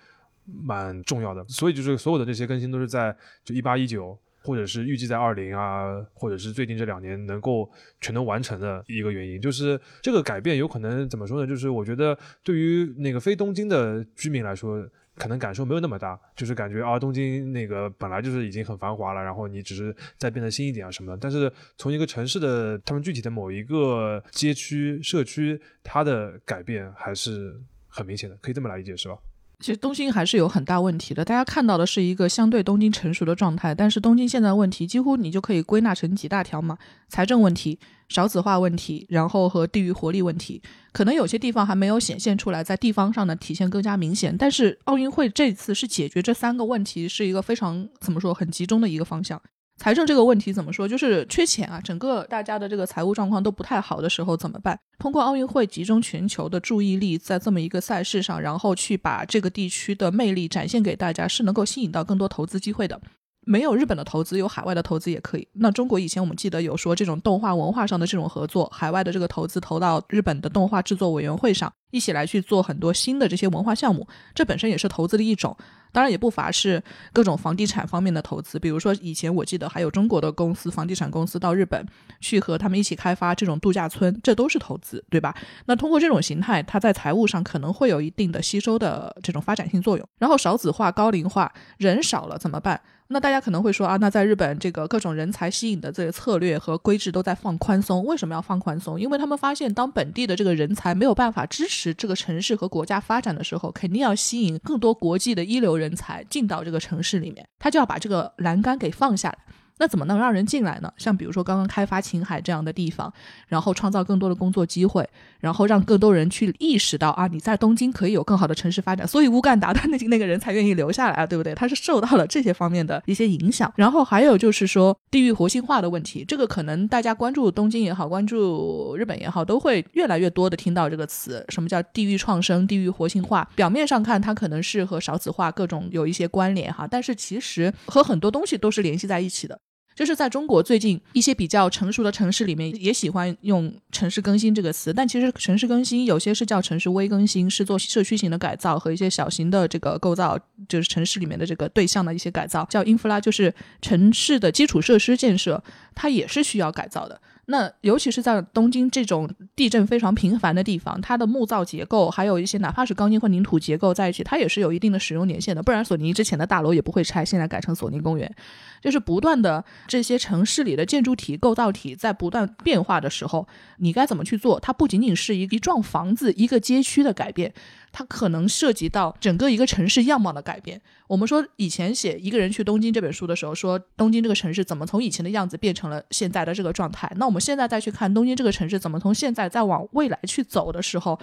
蛮重要的。所以就是所有的这些更新都是在就一八一九，或者是预计在二零啊，或者是最近这两年能够全都完成的一个原因。就是这个改变有可能怎么说呢？就是我觉得对于那个非东京的居民来说。可能感受没有那么大，就是感觉啊，东京那个本来就是已经很繁华了，然后你只是再变得新一点啊什么的。但是从一个城市的他们具体的某一个街区、社区，它的改变还是很明显的，可以这么来理解，是吧？其实东京还是有很大问题的，大家看到的是一个相对东京成熟的状态，但是东京现在问题几乎你就可以归纳成几大条嘛：财政问题、少子化问题，然后和地域活力问题。可能有些地方还没有显现出来，在地方上的体现更加明显。但是奥运会这次是解决这三个问题，是一个非常怎么说很集中的一个方向。财政这个问题怎么说？就是缺钱啊，整个大家的这个财务状况都不太好的时候怎么办？通过奥运会集中全球的注意力在这么一个赛事上，然后去把这个地区的魅力展现给大家，是能够吸引到更多投资机会的。没有日本的投资，有海外的投资也可以。那中国以前我们记得有说这种动画文化上的这种合作，海外的这个投资投到日本的动画制作委员会上，一起来去做很多新的这些文化项目，这本身也是投资的一种。当然也不乏是各种房地产方面的投资，比如说以前我记得还有中国的公司，房地产公司到日本去和他们一起开发这种度假村，这都是投资，对吧？那通过这种形态，它在财务上可能会有一定的吸收的这种发展性作用。然后少子化、高龄化，人少了怎么办？那大家可能会说啊，那在日本这个各种人才吸引的这个策略和规制都在放宽松，为什么要放宽松？因为他们发现，当本地的这个人才没有办法支持这个城市和国家发展的时候，肯定要吸引更多国际的一流人才进到这个城市里面，他就要把这个栏杆给放下来。那怎么能让人进来呢？像比如说刚刚开发青海这样的地方，然后创造更多的工作机会，然后让更多人去意识到啊，你在东京可以有更好的城市发展，所以乌干达的那那个人才愿意留下来啊，对不对？他是受到了这些方面的一些影响。然后还有就是说地域活性化的问题，这个可能大家关注东京也好，关注日本也好，都会越来越多的听到这个词，什么叫地域创生、地域活性化？表面上看它可能是和少子化各种有一些关联哈，但是其实和很多东西都是联系在一起的。就是在中国最近一些比较成熟的城市里面，也喜欢用“城市更新”这个词，但其实城市更新有些是叫城市微更新，是做社区型的改造和一些小型的这个构造，就是城市里面的这个对象的一些改造，叫 infra，就是城市的基础设施建设，它也是需要改造的。那尤其是在东京这种地震非常频繁的地方，它的木造结构还有一些哪怕是钢筋混凝土结构在一起，它也是有一定的使用年限的。不然索尼之前的大楼也不会拆，现在改成索尼公园，就是不断的这些城市里的建筑体构造体在不断变化的时候，你该怎么去做？它不仅仅是一一幢房子、一个街区的改变。它可能涉及到整个一个城市样貌的改变。我们说以前写《一个人去东京》这本书的时候，说东京这个城市怎么从以前的样子变成了现在的这个状态。那我们现在再去看东京这个城市怎么从现在再往未来去走的时候，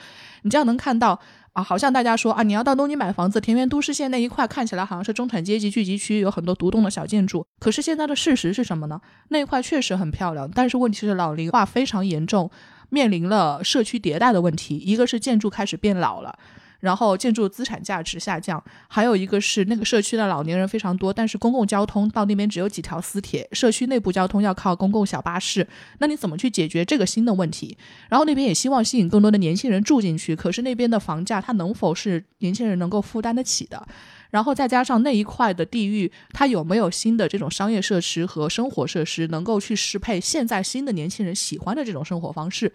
你这样能看到啊，好像大家说啊，你要到东京买房子，田园都市线那一块看起来好像是中产阶级聚集区，有很多独栋的小建筑。可是现在的事实是什么呢？那一块确实很漂亮，但是问题是老龄化非常严重，面临了社区迭代的问题。一个是建筑开始变老了。然后建筑资产价值下降，还有一个是那个社区的老年人非常多，但是公共交通到那边只有几条私铁，社区内部交通要靠公共小巴士。那你怎么去解决这个新的问题？然后那边也希望吸引更多的年轻人住进去，可是那边的房价它能否是年轻人能够负担得起的？然后再加上那一块的地域，它有没有新的这种商业设施和生活设施能够去适配现在新的年轻人喜欢的这种生活方式？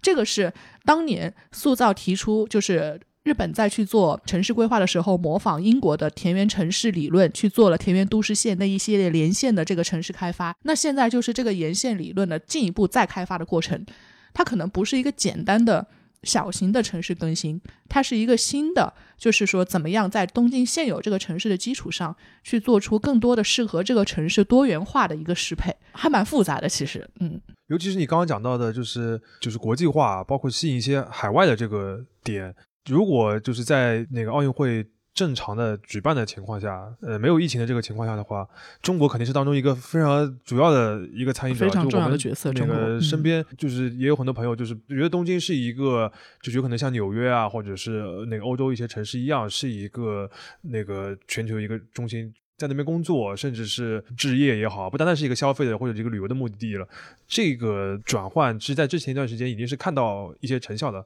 这个是当年塑造提出就是。日本在去做城市规划的时候，模仿英国的田园城市理论去做了田园都市线那一系列连线的这个城市开发。那现在就是这个沿线理论的进一步再开发的过程，它可能不是一个简单的小型的城市更新，它是一个新的，就是说怎么样在东京现有这个城市的基础上去做出更多的适合这个城市多元化的一个适配，还蛮复杂的。其实，嗯，尤其是你刚刚讲到的，就是就是国际化，包括吸引一些海外的这个点。如果就是在那个奥运会正常的举办的情况下，呃，没有疫情的这个情况下的话，中国肯定是当中一个非常主要的一个参与者，非常重要的角色。那个身边就是也有很多朋友，就是觉得东京是一个，就有可能像纽约啊，或者是那个欧洲一些城市一样，是一个那个全球一个中心，在那边工作，甚至是置业也好，不单单是一个消费的或者一个旅游的目的地了。这个转换其实在之前一段时间已经是看到一些成效的。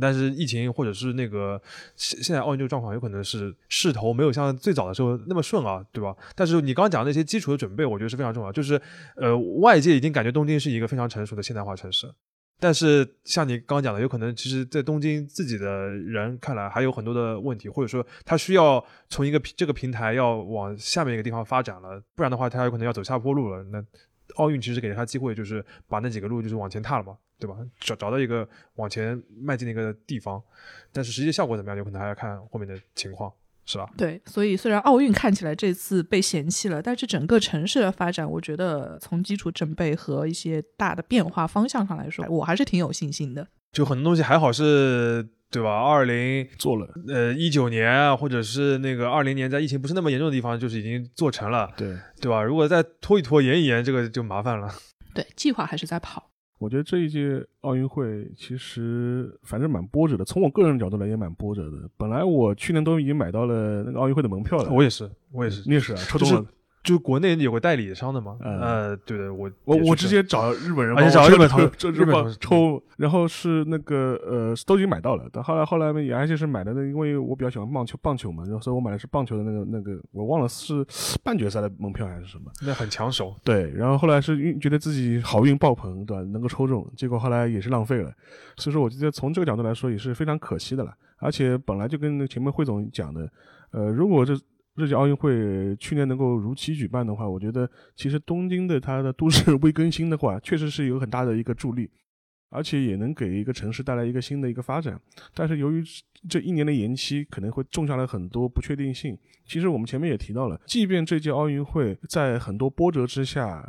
但是疫情或者是那个现现在奥运这个状况，有可能是势头没有像最早的时候那么顺啊，对吧？但是你刚刚讲的那些基础的准备，我觉得是非常重要。就是呃，外界已经感觉东京是一个非常成熟的现代化城市，但是像你刚刚讲的，有可能其实在东京自己的人看来还有很多的问题，或者说他需要从一个这个平台要往下面一个地方发展了，不然的话他有可能要走下坡路了。那奥运其实给了他机会，就是把那几个路就是往前踏了嘛。对吧？找找到一个往前迈进的一个地方，但是实际效果怎么样，有可能还要看后面的情况，是吧？对，所以虽然奥运看起来这次被嫌弃了，但是整个城市的发展，我觉得从基础准备和一些大的变化方向上来说，我还是挺有信心的。就很多东西还好是对吧？二零做了，呃一九年啊，或者是那个二零年，在疫情不是那么严重的地方，就是已经做成了，对。对吧？如果再拖一拖、延一延，这个就麻烦了。对，计划还是在跑。我觉得这一届奥运会其实反正蛮波折的，从我个人角度来也蛮波折的。本来我去年都已经买到了那个奥运会的门票了，我也是，我也是，你也是啊，抽中了。就国内有个代理商的嘛，呃，对的，我我我直接找日本人，而且找日本同 *laughs* 日本抽，然后是那个呃都已经买到了，但后来后来而且是买的那，因为我比较喜欢棒球棒球嘛，然后所以我买的是棒球的那个那个，我忘了是半决赛的门票还是什么，那很抢手。对，然后后来是运觉得自己好运爆棚，对吧？能够抽中，结果后来也是浪费了，所以说我觉得从这个角度来说也是非常可惜的了。而且本来就跟那前面汇总讲的，呃，如果这。这届奥运会去年能够如期举办的话，我觉得其实东京的它的都市 *laughs* 微更新的话，确实是有很大的一个助力，而且也能给一个城市带来一个新的一个发展。但是由于这一年的延期，可能会种下了很多不确定性。其实我们前面也提到了，即便这届奥运会在很多波折之下，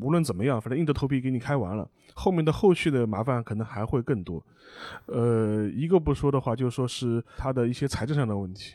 无论怎么样，反正硬着头皮给你开完了，后面的后续的麻烦可能还会更多。呃，一个不说的话，就说是它的一些财政上的问题。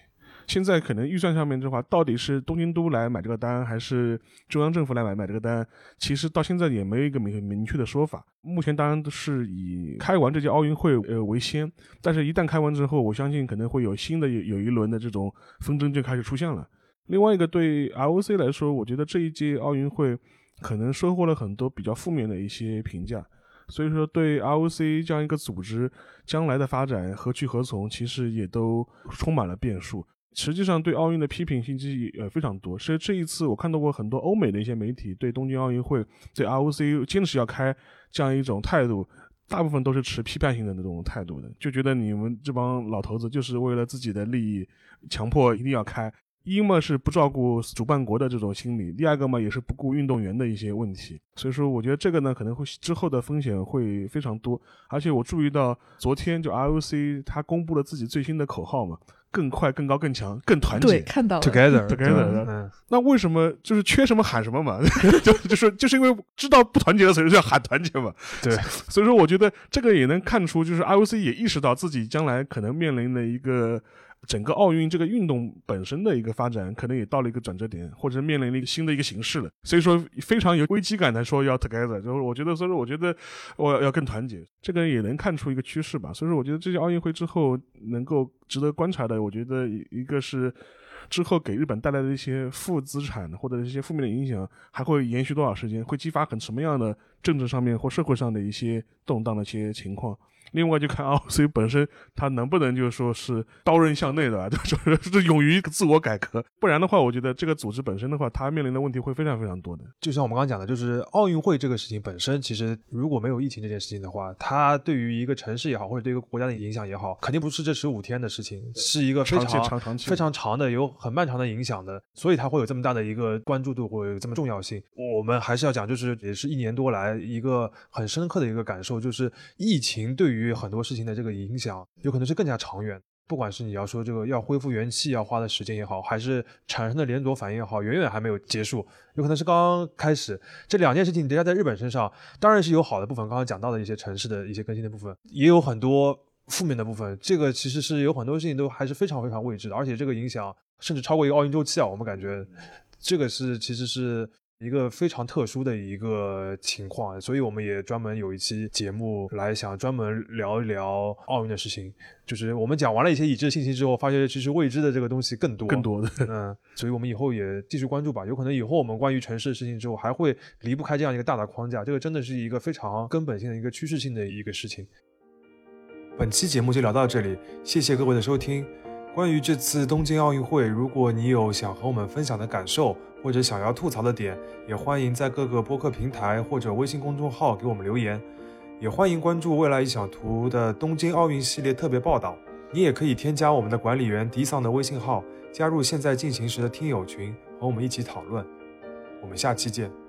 现在可能预算上面的话，到底是东京都来买这个单，还是中央政府来买买这个单？其实到现在也没有一个明明确的说法。目前当然是以开完这届奥运会呃为先，但是一旦开完之后，我相信可能会有新的有有一轮的这种纷争就开始出现了。另外一个对 ROC 来说，我觉得这一届奥运会可能收获了很多比较负面的一些评价，所以说对 ROC 这样一个组织将来的发展何去何从，其实也都充满了变数。实际上，对奥运的批评信息也非常多。所以这一次，我看到过很多欧美的一些媒体对东京奥运会、对 ROC 坚持要开这样一种态度，大部分都是持批判性的那种态度的，就觉得你们这帮老头子就是为了自己的利益，强迫一定要开。一嘛是不照顾主办国的这种心理，第二个嘛也是不顾运动员的一些问题。所以说，我觉得这个呢可能会之后的风险会非常多。而且我注意到昨天就 ROC 他公布了自己最新的口号嘛。更快、更高、更强、更团结。对，看到了。Together，Together。*laughs* 那为什么就是缺什么喊什么嘛？*laughs* 就 *laughs* 就是就是因为知道不团结的时候就要喊团结嘛。对，所以说我觉得这个也能看出，就是 IOC 也意识到自己将来可能面临的一个。整个奥运这个运动本身的一个发展，可能也到了一个转折点，或者面临了一个新的一个形式了。所以说非常有危机感的说要 together，就是我觉得，所以说我觉得我要更团结，这个也能看出一个趋势吧。所以说我觉得这届奥运会之后能够值得观察的，我觉得一个是之后给日本带来的一些负资产或者一些负面的影响还会延续多少时间，会激发很什么样的政治上面或社会上的一些动荡的一些情况。另外就看 ROC 本身，它能不能就是说是刀刃向内的，*laughs* 就是是勇于自我改革。不然的话，我觉得这个组织本身的话，它面临的问题会非常非常多的。就像我们刚刚讲的，就是奥运会这个事情本身，其实如果没有疫情这件事情的话，它对于一个城市也好，或者对一个国家的影响也好，肯定不是这十五天的事情，是一个非常非常长的、有很漫长的影响的。所以它会有这么大的一个关注度，或者有这么重要性。我们还是要讲，就是也是一年多来一个很深刻的一个感受，就是疫情对于很多事情的。这个影响有可能是更加长远，不管是你要说这个要恢复元气要花的时间也好，还是产生的连锁反应也好，远远还没有结束，有可能是刚刚开始。这两件事情叠加在日本身上，当然是有好的部分，刚刚讲到的一些城市的一些更新的部分，也有很多负面的部分。这个其实是有很多事情都还是非常非常未知的，而且这个影响甚至超过一个奥运周期啊，我们感觉这个是其实是。一个非常特殊的一个情况，所以我们也专门有一期节目来想专门聊一聊奥运的事情。就是我们讲完了一些已知的信息之后，发现其实未知的这个东西更多更多的。嗯，所以我们以后也继续关注吧。有可能以后我们关于城市的事情之后，还会离不开这样一个大的框架。这个真的是一个非常根本性的一个趋势性的一个事情。本期节目就聊到这里，谢谢各位的收听。关于这次东京奥运会，如果你有想和我们分享的感受，或者想要吐槽的点，也欢迎在各个播客平台或者微信公众号给我们留言。也欢迎关注未来一小图的东京奥运系列特别报道。你也可以添加我们的管理员迪桑的微信号，加入现在进行时的听友群，和我们一起讨论。我们下期见。